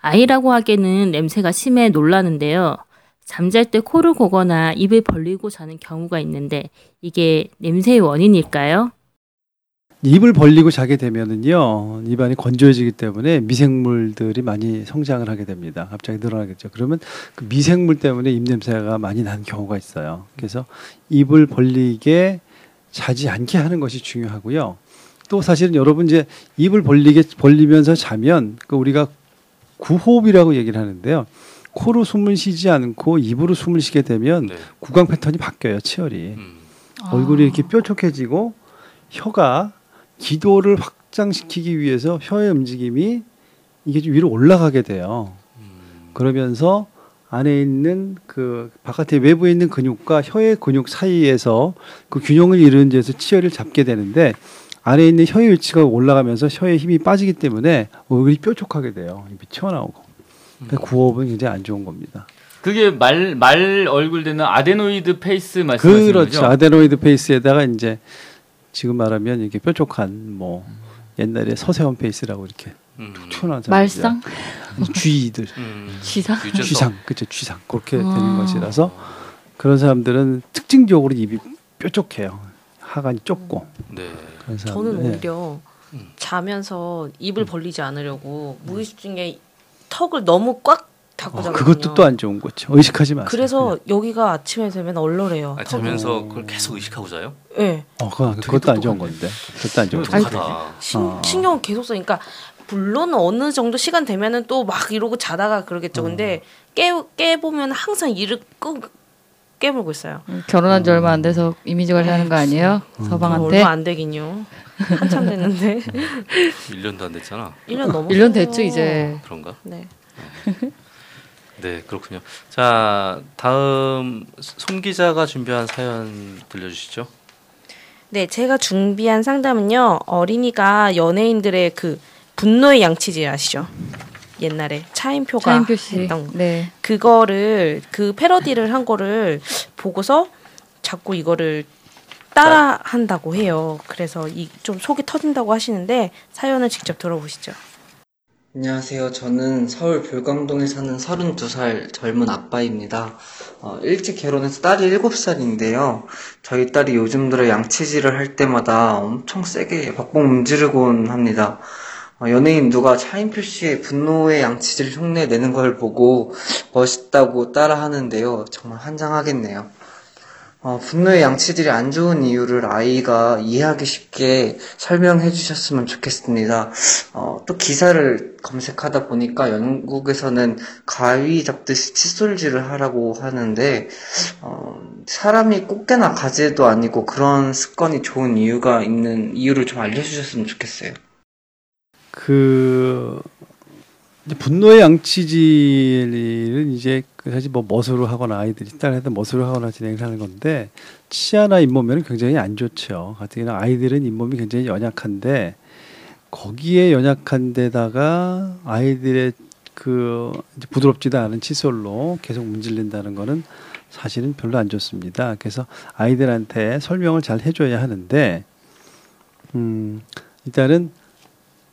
아이라고 하기에는 냄새가 심해 놀라는데요. 잠잘 때 코를 고거나 입을 벌리고 자는 경우가 있는데 이게 냄새의 원인일까요? 입을 벌리고 자게 되면은요 입안이 건조해지기 때문에 미생물들이 많이 성장을 하게 됩니다. 갑자기 늘어나겠죠. 그러면 그 미생물 때문에 입 냄새가 많이 나는 경우가 있어요. 그래서 입을 벌리게 자지 않게 하는 것이 중요하고요. 또 사실은 여러분 이제 입을 벌리게 벌리면서 자면 그 우리가 구호흡이라고 얘기를 하는데요. 코로 숨을 쉬지 않고 입으로 숨을 쉬게 되면 네. 구강 패턴이 바뀌어요. 치열이. 음. 얼굴이 이렇게 뾰족해지고 혀가 기도를 확장시키기 위해서 혀의 움직임이 이게 좀 위로 올라가게 돼요. 음. 그러면서 안에 있는 그 바깥에 외부에 있는 근육과 혀의 근육 사이에서 그 균형을 이루는 데서 치열을 잡게 되는데 안에 있는 혀의 위치가 올라가면서 혀의 힘이 빠지기 때문에 얼굴이 뾰족하게 돼요. 입이 튀어나오고. 그러니까 구호흡은 굉장히 안 좋은 겁니다. 그게 말, 말 얼굴 되는 아데노이드 face 말씀하시는 그렇죠. 거죠? 아데노이드 face에다가 이제 지금 말하면 이게 뾰족한 뭐 옛날에 서세원 face라고 이렇게 음. 튀어나온 사람들. 말상, 쥐들, 음. 쥐상. 쥐상, 그렇죠. 쥐상 그렇게 되는 아. 것이라서 그런 사람들은 특징적으로 입이 뾰족해요. 하관이 좁고 네. 사람들. 저는 예. 오히려 음. 자면서 입을 벌리지 않으려고 무의식 중에 턱을 너무 꽉 닫고 어, 자거든요. 그것도 또 안 좋은 거죠. 의식하지 마세요. 그래서 여기가 아침에 되면 얼얼해요. 아. 자면서 어. 그걸 계속 의식하고 자요? 네. 어, 그거, 되게 그것도 안 좋은. 건데. 그것도 안 좋은. 건데. 신, 어. 신경을 계속 쓰니까 물론 어느 정도 시간 되면은 또 막 이러고 자다가 그러겠죠. 근데 깨 깨보면 항상 이를 끄 깨물고 있어요. 결혼한 지 얼마 안 돼서 이미지 관리하는 거 아니에요? 서방한테. 얼마 안 되긴요. 한참 됐는데 1년도 안 됐잖아. 1년 넘었어요. 1년 됐죠 이제. 그런가? 네. 네, 그렇군요. 자, 다음 손 기자가 준비한 사연 들려주시죠. 네, 제가 준비한 상담은요. 어린이가 연예인들의 그 분노의 양치질 아시죠? 옛날에 차인표가 차인표 씨. 했던 네. 그거를 그 패러디를 한 거를 보고서 자꾸 이거를 따라 한다고 해요. 그래서 이 좀 속이 터진다고 하시는데 사연을 직접 들어보시죠. 안녕하세요. 저는 서울 불광동에 사는 32살 젊은 아빠입니다. 어, 일찍 결혼해서 딸이 7살인데요. 저희 딸이 요즘 들어 양치질을 할 때마다 엄청 세게 박봉 문지르곤 합니다. 어, 연예인 누가 차인표 씨의 분노의 양치질 흉내 내는 걸 보고 멋있다고 따라 하는데요. 정말 환장하겠네요. 어, 분노의 양치질이 안 좋은 이유를 아이가 이해하기 쉽게 설명해 주셨으면 좋겠습니다. 어, 또 기사를 검색하다 보니까 영국에서는 가위 잡듯이 칫솔질을 하라고 하는데, 어, 사람이 꽃게나 가재도 아니고 그런 습관이 좋은 이유가 있는 이유를 좀 알려주셨으면 좋겠어요. 그 이제 분노의 양치질은 이제 그 사실 뭐 멋으로 하거나 아이들이 딸한테 멋으로 하거나 진행을 하는 건데 치아나 잇몸에는 굉장히 안 좋죠. 같은 경우는 아이들은 잇몸이 굉장히 연약한데 거기에 연약한 데다가 아이들의 그 이제 부드럽지도 않은 칫솔로 계속 문질린다는 거는 사실은 별로 안 좋습니다. 그래서 아이들한테 설명을 잘 해줘야 하는데 음 일단은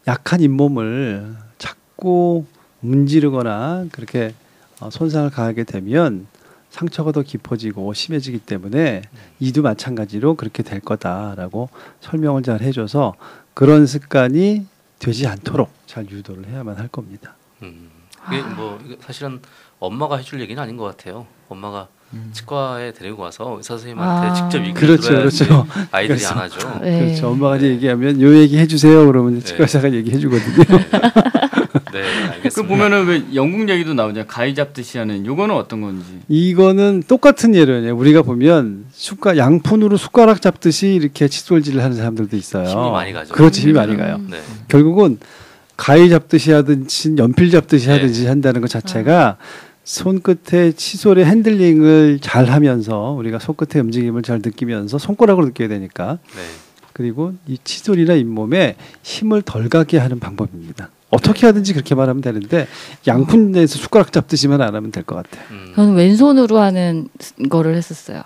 약한 잇몸을 자꾸 문지르거나 그렇게 어, 손상을 가하게 되면 상처가 더 깊어지고 심해지기 때문에 이도 마찬가지로 그렇게 될 거다라고 설명을 잘 해줘서 그런 습관이 되지 않도록 잘 유도를 해야만 할 겁니다. 음, 이게 뭐 사실은 엄마가 해줄 얘기는 아닌 것 같아요. 엄마가 치과에 데리고 와서 의사 선생님한테 아. 직접 얘기를 그렇죠, 들어야지 그렇죠. 아이들이 그래서- 안 하죠. 네. 그렇죠. 엄마가 이제 얘기하면 요 얘기 해주세요. 그러면 네. 치과 의사가 얘기해 주거든요. 네, 그 알겠습니다. 보면은 왜 영국 얘기도 나오냐 가위 잡듯이 하는 요거는 어떤 건지. 이거는 똑같은 예로예요. 우리가 보면 숟가 양푼으로 숟가락 잡듯이 이렇게 칫솔질을 하는 사람들도 있어요. 힘이 많이 가죠. 그렇지 힘이 많이 가요. 네. 결국은 가위 잡듯이 하든지 연필 잡듯이 네. 하든지 한다는 것 자체가 손끝에 칫솔의 핸들링을 잘 하면서 우리가 손끝의 움직임을 잘 느끼면서 손가락으로 느껴야 되니까 네. 그리고 이 칫솔이나 잇몸에 힘을 덜 가게 하는 방법입니다. 어떻게 하든지 그렇게만 하면 되는데 양푼에서 숟가락 잡듯이만 안 하면 될 것 같아요. 음. 저는 왼손으로 하는 거를 했었어요.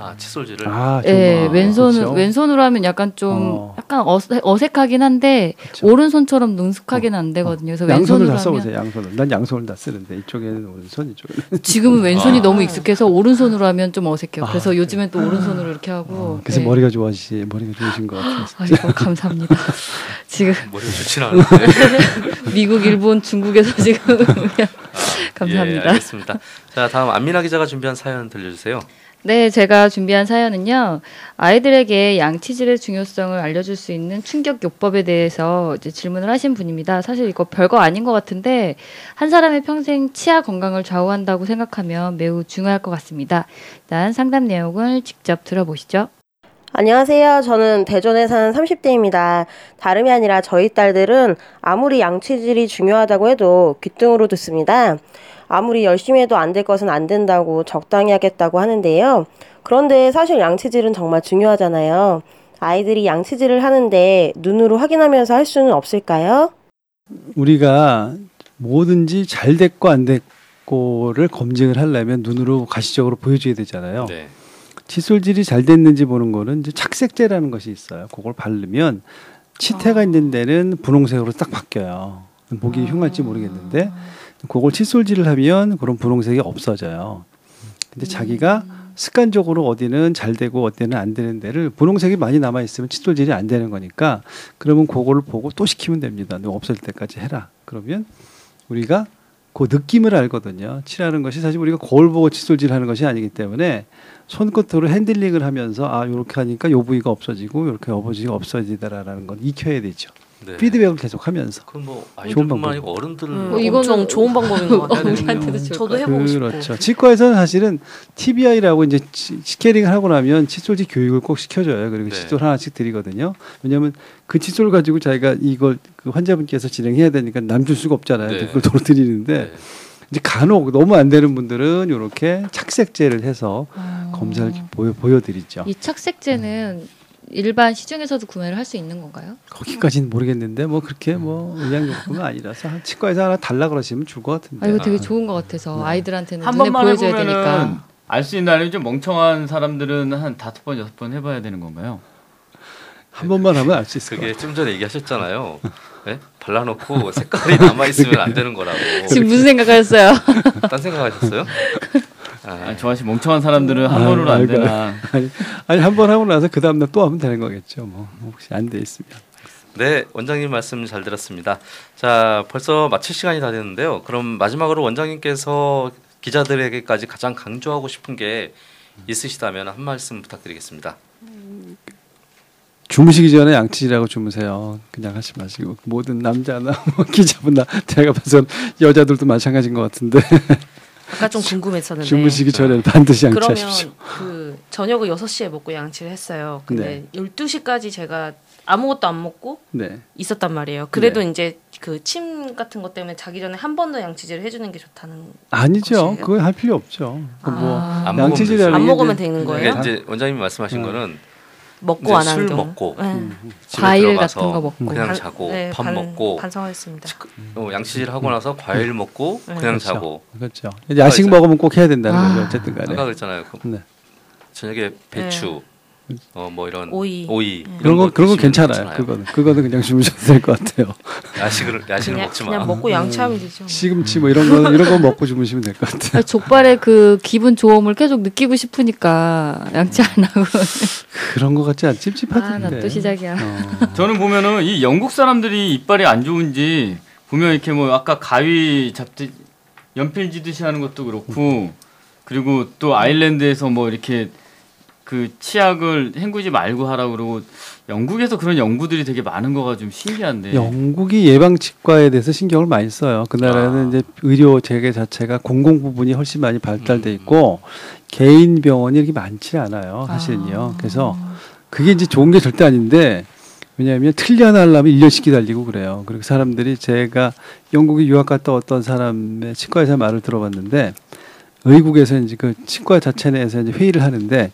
아 칫솔질을. 아, 예, 정말. 왼손 그렇죠? 왼손으로 하면 약간 좀 어. 약간 어색, 어색하긴 한데 그렇죠. 오른손처럼 능숙하게는 안 되거든요. 그래서 양손을 왼손으로 다 써보세요. 양손을. 난 양손을 다 쓰는데 이쪽에는 오른손, 이쪽에는. 지금은 왼손이 아. 너무 익숙해서 오른손으로 하면 좀 어색해요. 아, 그래서 요즘엔 또 오른손으로 이렇게 하고. 어, 그래서 네. 머리가 좋아지시, 머리가 좋으신 것 같아요. 아이고 감사합니다. 지금 머리가 좋진 않은데. 미국, 일본, 중국에서 지금 그냥 감사합니다. 예, 알겠습니다. 자 다음 안민아 기자가 준비한 사연 들려주세요. 네, 제가 준비한 사연은요. 아이들에게 양치질의 중요성을 알려줄 수 있는 충격 요법에 대해서 이제 질문을 하신 분입니다. 사실 이거 별거 아닌 것 같은데 한 사람의 평생 치아 건강을 좌우한다고 생각하면 매우 중요할 것 같습니다. 일단 상담 내용을 직접 들어보시죠. 안녕하세요. 저는 대전에 사는 30대입니다. 다름이 아니라 저희 딸들은 아무리 양치질이 중요하다고 해도 귀등으로 듣습니다. 아무리 열심히 해도 안 될 것은 안 된다고 적당히 하겠다고 하는데요. 그런데 사실 양치질은 정말 중요하잖아요. 아이들이 양치질을 하는데 눈으로 확인하면서 할 수는 없을까요? 우리가 뭐든지 잘 됐고 안 됐고를 검증을 하려면 눈으로 가시적으로 보여줘야 되잖아요. 네. 칫솔질이 잘 됐는지 보는 거는 이제 착색제라는 것이 있어요. 그걸 바르면 치태가 있는 데는 분홍색으로 딱 바뀌어요. 보기 흉할지 모르겠는데 그걸 칫솔질을 하면 그런 분홍색이 없어져요. 근데 자기가 습관적으로 어디는 잘 되고 어디는 안 되는 데를 분홍색이 많이 남아 있으면 칫솔질이 안 되는 거니까 그러면 그거를 보고 또 시키면 됩니다. 너 없을 때까지 해라. 그러면 우리가 그 느낌을 알거든요. 칠하는 것이 사실 우리가 거울 보고 칫솔질 하는 것이 아니기 때문에 손끝으로 핸들링을 하면서 아 이렇게 하니까 요 부위가 없어지고 이렇게 요 부위가 없어지더라라는 걸 익혀야 되죠. 네. 피드백을 계속 하면서. 그럼 뭐 좋은 방법. 아니고 어른들 음, 어, 이거는 엄청 좋은 방법인 것 같아요. 저도 것 해보고 싶고. 그렇죠. 치과에서는 사실은 TBI라고 이제 치- 스케일링을 하고 나면 칫솔질 교육을 꼭 시켜줘요. 그리고 네. 칫솔 하나씩 드리거든요. 왜냐하면 그 칫솔 가지고 자기가 이걸 그 환자분께서 진행해야 되니까 남줄 수가 없잖아요. 네. 그걸 도로 드리는데 네. 이제 간혹 너무 안 되는 분들은 이렇게 착색제를 해서 어. 검사를 보여, 보여드리죠. 이 착색제는 일반 시중에서도 구매를 할 수 있는 건가요? 거기까지는 모르겠는데 뭐 그렇게 뭐 의약용품은 아니라서 한 치과에서 하나 달라 그러시면 줄 것 같은데. 아, 이거 되게 아. 좋은 것 같아서 네. 아이들한테는 한 눈에 번만 보여줘야 해보면은 되니까. 알 수 있는 아니면 좀 멍청한 사람들은 한 다섯 번 여섯 번 해봐야 되는 건가요? 한 번만 하면 알 수 있을 것 그게 같아요. 좀 전에 얘기하셨잖아요. 네? 발라놓고 색깔이 남아 있으면 안 되는 거라고. 지금 무슨 생각하셨어요? 딴 생각하셨어요? 아, 아, 저 아시 멍청한 사람들은 한 아, 번으로 안. 되나? 아니 한 번 하고 나서 그 다음날 또 하면 되는 거겠죠. 뭐 혹시 안 돼 있으면. 네, 원장님 말씀 잘 들었습니다. 자, 벌써 마칠 시간이 다 됐는데요. 그럼 마지막으로 원장님께서 기자들에게까지 가장 강조하고 싶은 게 있으시다면 한 말씀 부탁드리겠습니다. 주무시기 전에 양치질하고 주무세요. 그냥 하지 마시고 모든 남자나 뭐 기자분나 제가 봐선 여자들도 마찬가지인 것 같은데 아까 좀 궁금했었는데 주무시기 전에 반드시 네. 그러면 양치하십시오. 그 저녁을 6시에 먹고 양치를 했어요. 근데 네. 12시까지 제가 아무것도 안 먹고 네. 있었단 말이에요. 그래도 네. 이제 그 침 같은 것 때문에 자기 전에 한 번 더 양치질을 해주는 게 좋다는 아니죠. 것이에요? 그건 할 필요 없죠. 그뭐 아, 안 양치질이라는 안게 먹으면 되는 거예요? 그러니까 이제 원장님이 말씀하신 음. 거는 먹고 안 하는 술 경우. 먹고 네. 집에 과일 들어가서 같은 거 먹고. 그냥 반- 자고 네, 밥 반- 먹고 반성하겠습니다. 어, 양치질 하고 나서 과일 먹고 네. 그냥 그렇죠. 자고 그렇죠. 야식. 먹으면 꼭 해야 된다는 아. 거죠. 어쨌든 간에. 아까 그랬잖아요. 그 네. 저녁에 배추, 어 뭐 이런 오이. 오이 네. 이런 그런 거 그런 거 괜찮아요. 괜찮아요. 그거는 그거는 그냥 주무셔도 될 것 같아요. 야식을 야식을 그냥, 먹지 그냥 마. 먹고 양치하면 되죠. 시금치 뭐 이런 거 이런 거 먹고 주무시면 될 것 같아요. 아니, 족발의 그 기분 좋음을 계속 느끼고 싶으니까 양치 안 하고 그런 거 같지 않? 아나 찝찝하던데. 또 시작이야. 어. 저는 보면은 이 영국 사람들이 이빨이 안 좋은지 보면 이렇게 뭐 아까 가위 잡듯 연필 지듯이 하는 것도 그렇고 그리고 또 아일랜드에서 뭐 이렇게 그 치약을 헹구지 말고 하라고 그러고 영국에서 그런 연구들이 되게 많은 거가 좀 신기한데 영국이 예방 치과에 대해서 신경을 많이 써요. 그 나라는 아. 이제 의료 재개 자체가 공공 부분이 훨씬 많이 발달돼 음. 있고 개인 병원이 이렇게 많지 않아요. 사실은요. 아. 그래서 그게 이제 좋은 게 절대 아닌데 왜냐하면 틀려나 하려면 1년씩 기다리고 그래요. 그리고 사람들이 제가 영국에 유학 갔다 어떤 사람의 치과 의사 말을 들어봤는데 의국에서 이제 그 치과 자체 내에서 이제 회의를 하는데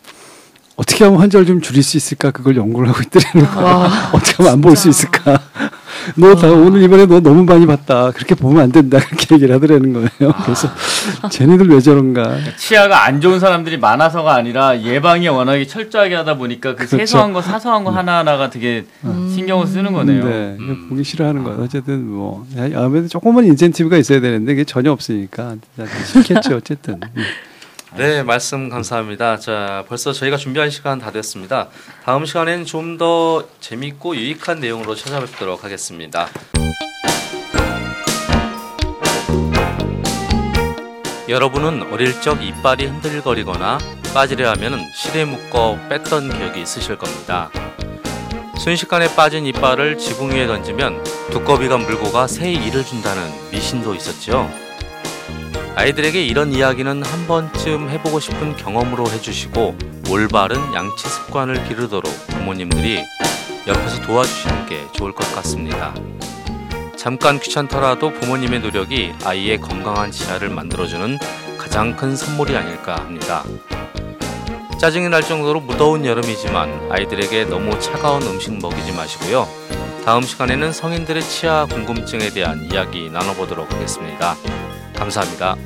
어떻게 하면 환자를 좀 줄일 수 있을까 그걸 연구를 하고 있더라는 거예요. 와. 어떻게 하면 안 볼 수 있을까? 너 다 오늘 이번에 너 너무 많이 봤다. 그렇게 보면 안 된다. 그렇게 얘기를 하더라는 거예요. 그래서 쟤네들 왜 저런가? 치아가 안 좋은 사람들이 많아서가 아니라 예방이 워낙에 철저하게 하다 보니까 그 그렇죠. 세소한 거 사소한 거 하나하나가 되게 신경을 쓰는 거네요. 네, 음. 보기 싫어하는 거예요. 어쨌든 뭐 아무래도 조금은 인센티브가 있어야 되는데 그게 전혀 없으니까 싫겠죠. 어쨌든. 음. 네, 말씀 감사합니다. 자, 벌써 저희가 준비한 시간 다 됐습니다. 다음 시간엔 좀 더 재밌고 유익한 내용으로 찾아뵙도록 하겠습니다. 여러분은 어릴 적 이빨이 흔들거리거나 빠지려 하면 실에 묶어 뺐던 기억이 있으실 겁니다. 순식간에 빠진 이빨을 지붕 위에 던지면 두꺼비가 물고 가 새 이를 준다는 미신도 있었죠. 아이들에게 이런 이야기는 한 번쯤 해보고 싶은 경험으로 해주시고 올바른 양치 습관을 기르도록 부모님들이 옆에서 도와주시는 게 좋을 것 같습니다. 잠깐 귀찮더라도 부모님의 노력이 아이의 건강한 치아를 만들어주는 가장 큰 선물이 아닐까 합니다. 짜증이 날 정도로 무더운 여름이지만 아이들에게 너무 차가운 음식 먹이지 마시고요. 다음 시간에는 성인들의 치아 궁금증에 대한 이야기 나눠보도록 하겠습니다. 감사합니다.